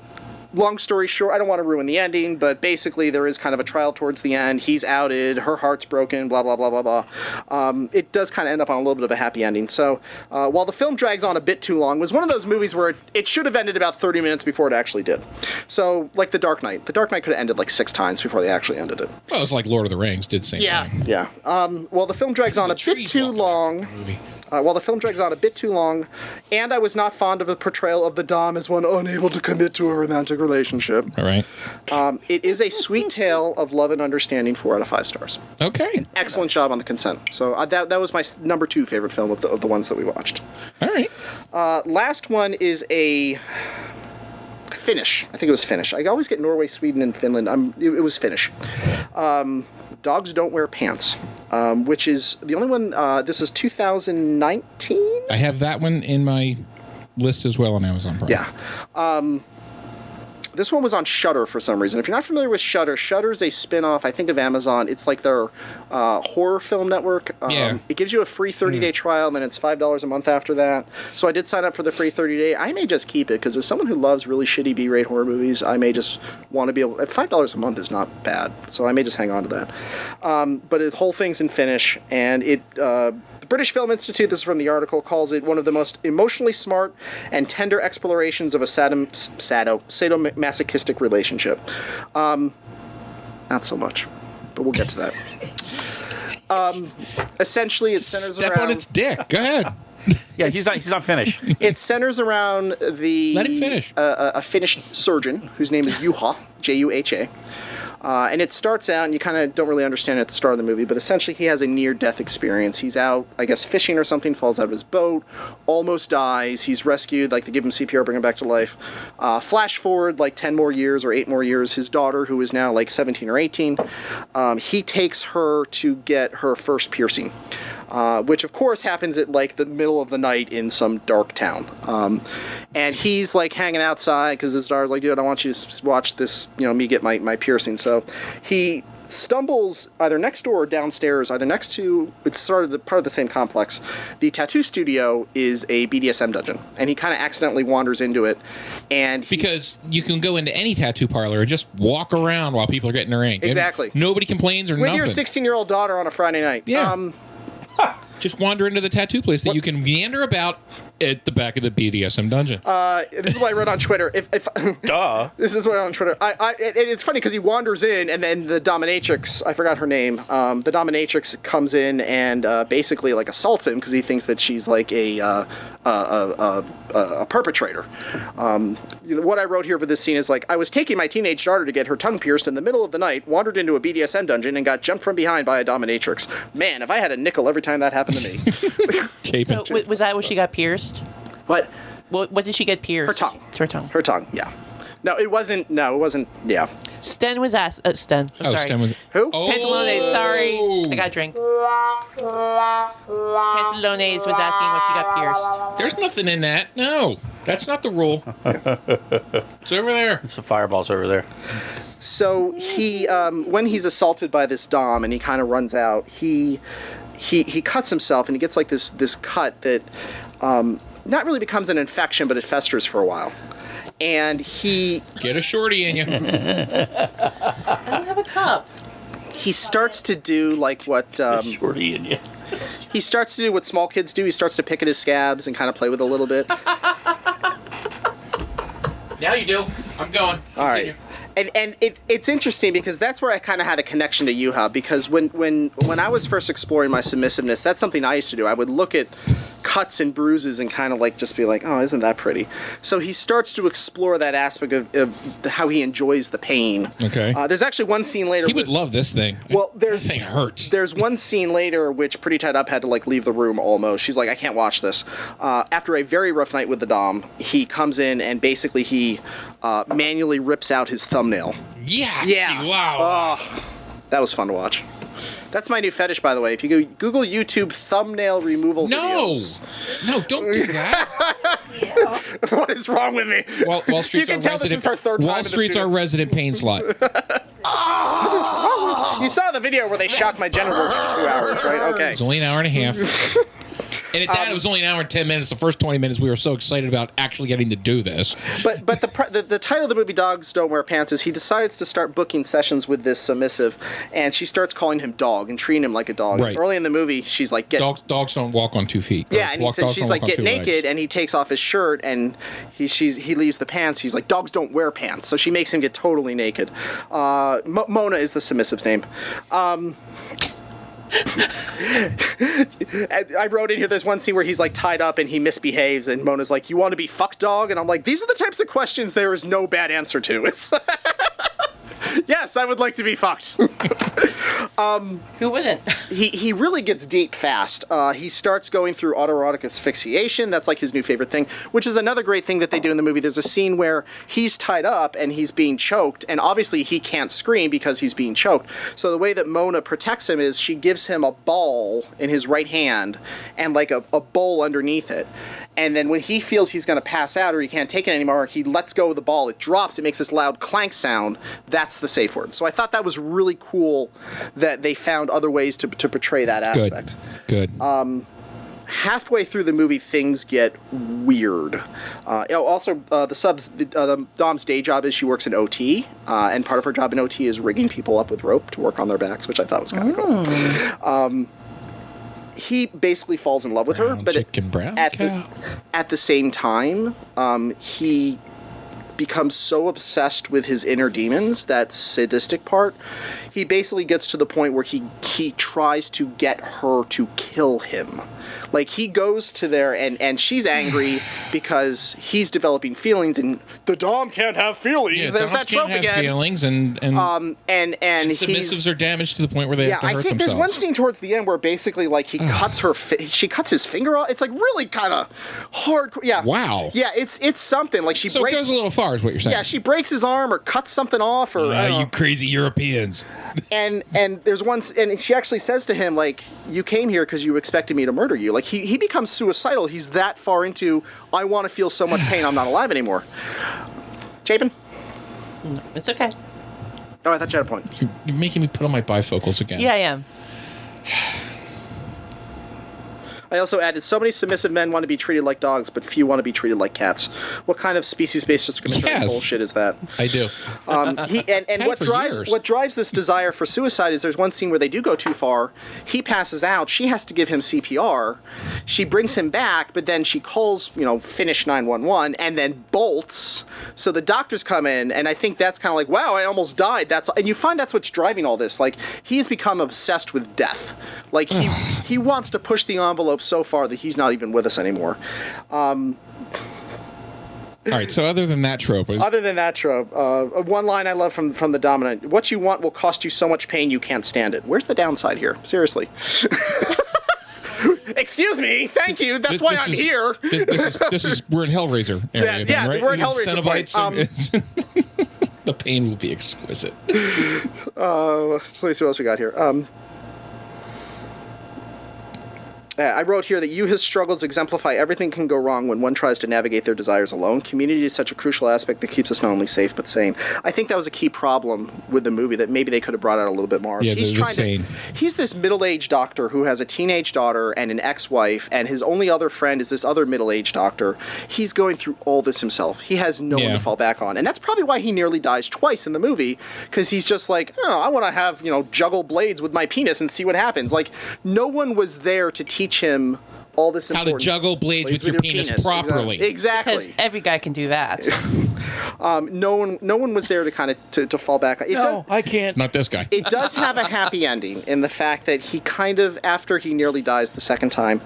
long story short, I don't want to ruin the ending, but basically there is kind of a trial towards the end. He's outed, her heart's broken, blah blah blah blah blah. Um, it does kind of end up on a little bit of a happy ending. So uh, while the film drags on a bit too long, it was one of those movies where it, it should have ended about 30 minutes before it actually did. So like The Dark Knight, The Dark Knight could have ended like six times before they actually ended it. Well, it's like Lord of the Rings did the same thing. Yeah. Um, well, the film drags on a bit too long. Movie. Uh, while the film drags on a bit too long, and I was not fond of the portrayal of the Dom as one unable to commit to a romantic relationship. All right. Um, it is a sweet tale of love and understanding. Four out of five stars. Okay. Excellent job on the consent. So uh, that that was my s- number two favorite film of the, of the ones that we watched. All right. Uh, last one is a Finnish. I think it was Finnish. I always get Norway, Sweden, and Finland. Um, it, it was Finnish. Um, Dogs don't wear pants, um, which is the only one. Uh, this is 2019. I have that one in my list as well on Amazon Prime. Yeah. Um, this one was on Shudder for some reason. If you're not familiar with Shudder, Shudder's a spin-off, I think, of Amazon. It's like their uh, horror film network. Um, Yeah. It gives you a free 30-day trial, and then it's five dollars a month after that. So I did sign up for the free 30-day. I may just keep it because as someone who loves really shitty B-rate horror movies, I may just want to be able. Five dollars a month is not bad, so I may just hang on to that. Um, but the whole thing's in Finnish, and it. Uh, British Film Institute, this is from the article, calls it one of the most emotionally smart and tender explorations of a sadom, sado, sadomasochistic relationship. Um, not so much. but we'll get to that. *laughs* Um, essentially, it centers Step around on its dick. Go ahead. *laughs* Yeah, he's not. He's not finished. *laughs* it centers around the Let him finish. uh, a, a Finnish surgeon whose name is Juha J U H A. Uh, and it starts out, and you kind of don't really understand it at the start of the movie, but essentially he has a near-death experience. He's out, I guess, fishing or something, falls out of his boat, almost dies. He's rescued, like they give him CPR, bring him back to life. Uh, flash forward like 10 more years or 8 more years, his daughter, who is now like 17 or 18, um, he takes her to get her first piercing uh, which of course happens at like the middle of the night in some dark town. Um, and he's like hanging outside because his daughter's like, dude, I want you to watch this, you know, me get my, my piercing. So he stumbles either next door or downstairs, either next to, it's sort of the, part of the same complex. The tattoo studio is a BDSM dungeon, and he kind of accidentally wanders into it. And Because you can go into any tattoo parlor and just walk around while people are getting their ink. And Exactly. Nobody complains or with nothing. your 16 year old daughter on a Friday night. Yeah. Um, just wander into the tattoo place that you can meander about at the back of the BDSM dungeon. uh, this is what I wrote on Twitter. If, if *laughs* Duh. This is what on Twitter. I, I, it, it's funny because he wanders in, and then the dominatrix, I forgot her name. Um, the dominatrix comes in and uh, basically like assaults him because he thinks that she's like a uh, a, a, a, a perpetrator. Um, what I wrote here for this scene is like I was taking my teenage daughter to get her tongue pierced in the middle of the night, wandered into a BDSM dungeon, and got jumped from behind by a dominatrix. Man, if I had a nickel every time that happened to me. *laughs* *laughs* So, was that when she got pierced? But What, what did she get pierced? Her tongue. Her tongue. her tongue, yeah. No, it wasn't. No, it wasn't. Yeah. Sten was asked. Uh, Sten. I'm oh, sorry. Stem was. Who? Oh. Pantalones. Sorry, I got a drink. Pantalones was asking what she got pierced. There's nothing in that. No, that's not the rule. *laughs* it's over there. It's the fireballs over there. So he, um, when he's assaulted by this dom and he kind of runs out, he he he cuts himself and he gets like this this cut that um, not really becomes an infection, but it festers for a while. And he Get a shorty in you. I don't have a cup. he starts to do like what um, Shorty in you. he starts to do what small kids do. He starts to pick at his scabs and kind of play with it a little bit. *laughs* now you do. I'm going. All right. And and it, it's interesting because that's where I kind of had a connection to Juha because when when when I was first exploring my submissiveness, that's something I used to do. I would look at cuts and bruises and kind of like just be like, oh, isn't that pretty? So he starts to explore that aspect of, of how he enjoys the pain. Okay. Uh, there's actually one scene later. He would with- love this thing. Well, there's That thing hurts. There's one scene later which Pretty Tied Up had to like leave the room almost. She's like, I can't watch this. Uh, after a very rough night with the Dom, he comes in and basically he uh, manually rips out his thumbnail. Yeah. Yeah. Wow. Oh, that was fun to watch. That's my new fetish, by the way. If you go Google YouTube thumbnail removal no. videos. No, don't do that. *laughs* what is wrong with me? Wall, Wall Street's our resident. third Wall Street's our resident pain slot. *laughs* You saw the video where they shocked my genitals for two hours, right? Okay. It's only an hour and a half. *laughs* And at that, it was only an hour and ten minutes. The first twenty minutes, we were so excited about actually getting to do this. But but the, the the title of the movie "Dogs Don't Wear Pants" is he decides to start booking sessions with this submissive, and she starts calling him dog and treating him like a dog. Right. Early in the movie, she's like, "Get Dogs, dogs don't walk on two feet. Yeah, and he walk- says she's like, "Get naked," legs. and he takes off his shirt and he she's he leaves the pants. He's like, "Dogs don't wear pants," so she makes him get totally naked. Uh, Mo- Mona is the submissive's name. Um, I wrote in here. There's one scene where he's like tied up and he misbehaves, and Mona's like, "You want to be fuck dog?" And I'm like, "These are the types of questions there is no bad answer to." *laughs* It's *laughs* yes, I would like to be fucked. *laughs* um, Who wouldn't? he he really gets deep fast. Uh, he starts going through autoerotic asphyxiation. That's like his new favorite thing, which is another great thing that they do in the movie. There's a scene where he's tied up and he's being choked, and obviously he can't scream because he's being choked. So the way that Mona protects him is she gives him a ball in his right hand and like a, a bowl underneath it. And then when he feels he's going to pass out or he can't take it anymore, he lets go of the ball. It drops. It makes this loud clank sound. That's the safe word. So I thought that was really cool that they found other ways to, to portray that aspect. Good. Good. Halfway through the movie, things get weird. Uh, oh, also, uh, the subs, the, uh, the Dom's day job is she works in OT, uh, and part of her job in OT is rigging people up with rope to work on their backs, which I thought was kind of cool. Um, he basically falls in love with her, but at- chicken, brown at cow. the at the same time, um, he becomes so obsessed with his inner demons, that sadistic part, he basically gets to the point where he he tries to get her to kill him. Like he goes to there and and she's angry *sighs* because he's developing feelings and the dom can't have feelings. Yeah, There's that trope can't have again. feelings, and and, Um and and submissives are damaged to the point where they yeah, have to I hurt think themselves. there's one scene towards the end where basically like he cuts her, fi- she cuts his finger off. It's like really kind of hard. Yeah. Wow. Yeah, it's it's something like she so it breaks. goes a little far, is what you're saying. yeah, she breaks his arm or cuts something off, or Ah, you crazy Europeans. and and there's one, and she actually says to him like, "You came here because you expected me to murder you." Like he he becomes suicidal. He's that far into, I want to feel so much pain, I'm not alive anymore. Chapin? It's okay. Oh, I thought you had a point. You're, you're making me put on my bifocals again. Yeah, I am. I also added, so many submissive men want to be treated like dogs, but few want to be treated like cats. What kind of species-based discriminatory Yes. bullshit is that? I do. Um, he and, and what drives years. what drives this desire for suicide is there's one scene where they do go too far. He passes out. She has to give him CPR. She brings him back, but then she calls, you know, finish 911 and then bolts. So the doctors come in, and I think that's kind of like, wow, I almost died. That's and you find that's what's driving all this. Like he's become obsessed with death. Like he *sighs* he wants to push the envelope so far that he's not even with us anymore. Um, All right. So other than that trope, Other than that trope, uh, one line I love from from the dominant: "What you want will cost you so much pain you can't stand it." Where's the downside here? Seriously. *laughs* Excuse me. Thank you. That's this- why this I'm is- here. This, this is this is we're in Hellraiser *laughs* area, Yeah, then, yeah, right? we're in Hellraiser point. Cenobites. *laughs* the pain will be exquisite. Uh, let's see what else we got here. Um, uh, I wrote here that Juha's struggles exemplify everything can go wrong when one tries to navigate their desires alone. Community is such a crucial aspect that keeps us not only safe but sane. I think that was a key problem with the movie that maybe they could have brought out a little bit more. Yeah, he's the- trying sane. to. He's this middle-aged doctor who has a teenage daughter and an ex-wife, and his only other friend is this other middle-aged doctor. He's going through all this himself. He has no one to fall back on, and that's probably why he nearly dies twice in the movie because he's just like, oh, I want to have you know juggle blades with my penis and see what happens. Like no one was there to teach him all this. How to juggle blades with your penis properly. Because Exactly. every guy can do that. *laughs* Um, no one, no one was there to kind of to, to fall back. It does, I can't. Not this guy. it does have a happy ending in the fact that he kind of after he nearly dies the second time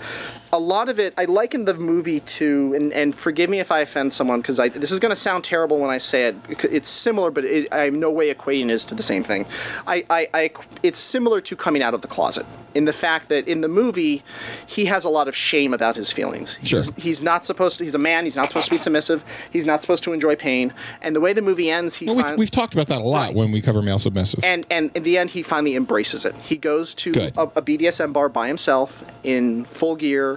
a lot of it i liken the movie to and, and forgive me if i offend someone because this is going to sound terrible when i say it it's similar but it, i'm no way equating it to the same thing I, I, I it's similar to coming out of the closet in the fact that in the movie he has a lot of shame about his feelings Sure. he's, he's not supposed to he's a man he's not supposed to be submissive he's not supposed to enjoy pain and the way the movie ends he Well, we, fin- we've talked about that a lot Right. when we cover male submissive. and and in the end he finally embraces it he goes to a, a bdsm bar by himself in full gear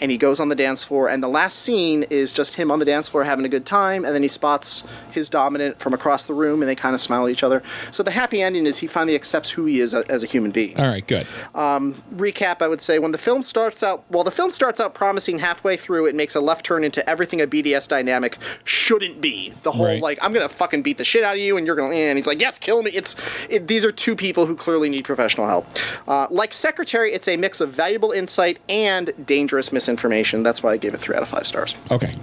and he goes on the dance floor and the last scene is just him on the dance floor having a good time and then he spots his dominant from across the room and they kind of smile at each other so the happy ending is he finally accepts who he is a, as a human being All right, good. recap, I would say when the film starts out, well, the film starts out promising halfway through, it makes a left turn into everything a BDS dynamic shouldn't be. The whole Right. like, I'm gonna fucking beat the shit out of you, and you're gonna, and he's like, yes, kill me. It's it, these are two people who clearly need professional help. Uh, like Secretary, it's a mix of valuable insight and dangerous misinformation. That's why I gave it three out of five stars. Okay.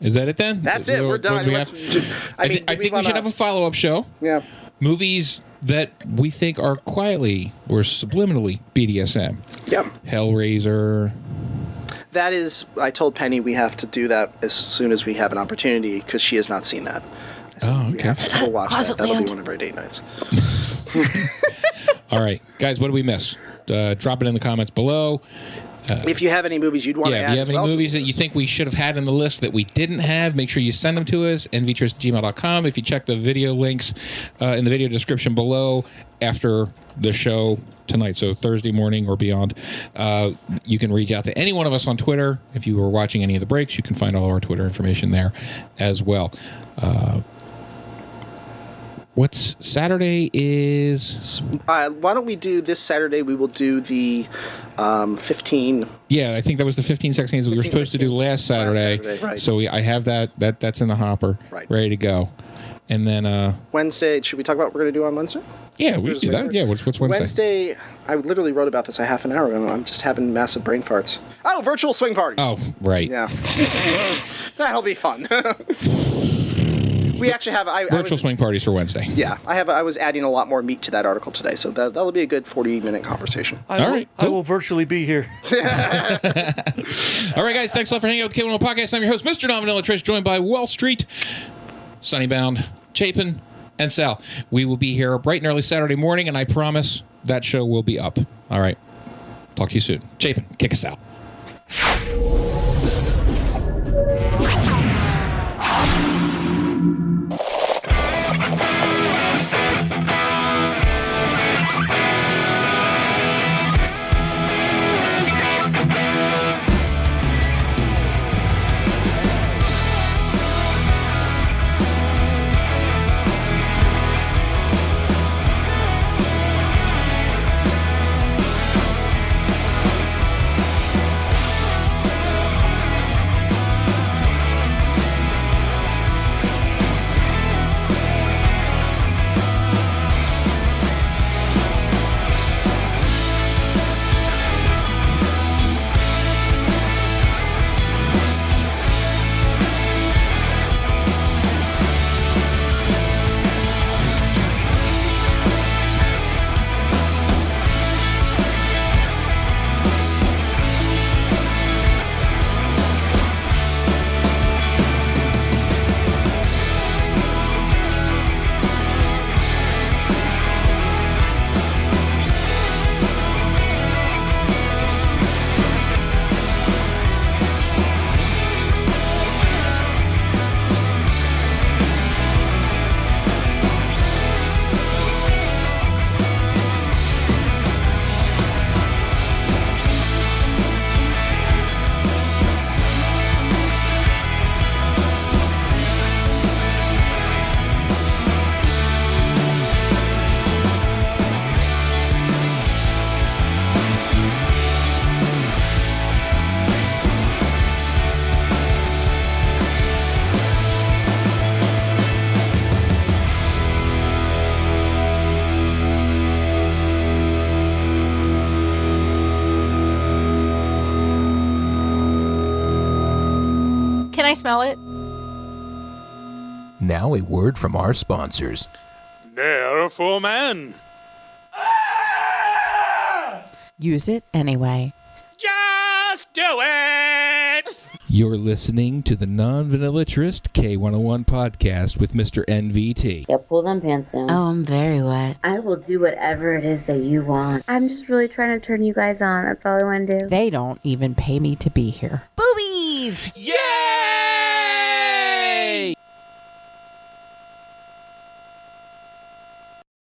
Is that it then? That's Is it. We're done. we Unless- have? I I, mean, thi- I think we should wanna- have a follow up show. Yeah. Movies that we think are quietly or subliminally BDSM. Yep. Hellraiser. That is, I told Penny we have to do that as soon as we have an opportunity because she has not seen that. I said, Oh, We okay. have to go watch that. Closet That'll be land. one of our date nights. *laughs* All right, guys, what did we miss? Uh, drop it in the comments below. If you have any movies you'd want to Yeah, add if you have any well movies that you think we should have had in the list that we didn't have, make sure you send them to us, nvtrust@gmail.com. If you check the video links uh, in the video description below after the show tonight, so Thursday morning or beyond, uh, you can reach out to any one of us on Twitter. If you were watching any of the breaks, you can find all of our Twitter information there as well. What's Saturday is uh, why don't we do this Saturday? We will do the um, 15. Yeah, I think that was the 15 sex games we were 15 supposed to do last Saturday. last Saturday, right. So we, I have that that that's in the hopper, Right. ready to go. And then, uh, Wednesday. Should we talk about what we're going to do on Wednesday? yeah, we do that. Yeah, what's what's Wednesday? Wednesday. I literally wrote about this a half an hour ago. I'm just having massive brain farts. Oh, virtual swing parties. Oh, right. Yeah. *laughs* That'll be fun. *laughs* we actually have. I, I Virtual was, swing parties for Wednesday. yeah, I have. I was adding a lot more meat to that article today, so that that'll be a good forty-minute conversation. I All will, right, I will virtually be here. *laughs* *laughs* All right, guys. Thanks a lot for hanging out with the K101 Podcast. I'm your host, Mr. Non Vanilla Trist, joined by Wall Street, Sunnybound, Chapin, and Sal. We will be here bright and early Saturday morning, and I promise that show will be up. All right. Talk to you soon. Chapin, kick us out. I smell it? Now, a word from our sponsors. There for man. Use it anyway. Just do it. You're listening to the Non Vanillatrist K101 podcast with Mr. NVT. Yeah, pull them pants down. Oh, I'm very wet. I will do whatever it is that you want. I'm just really trying to turn you guys on. That's all I want to do. They don't even pay me to be here. Boobies! Yeah.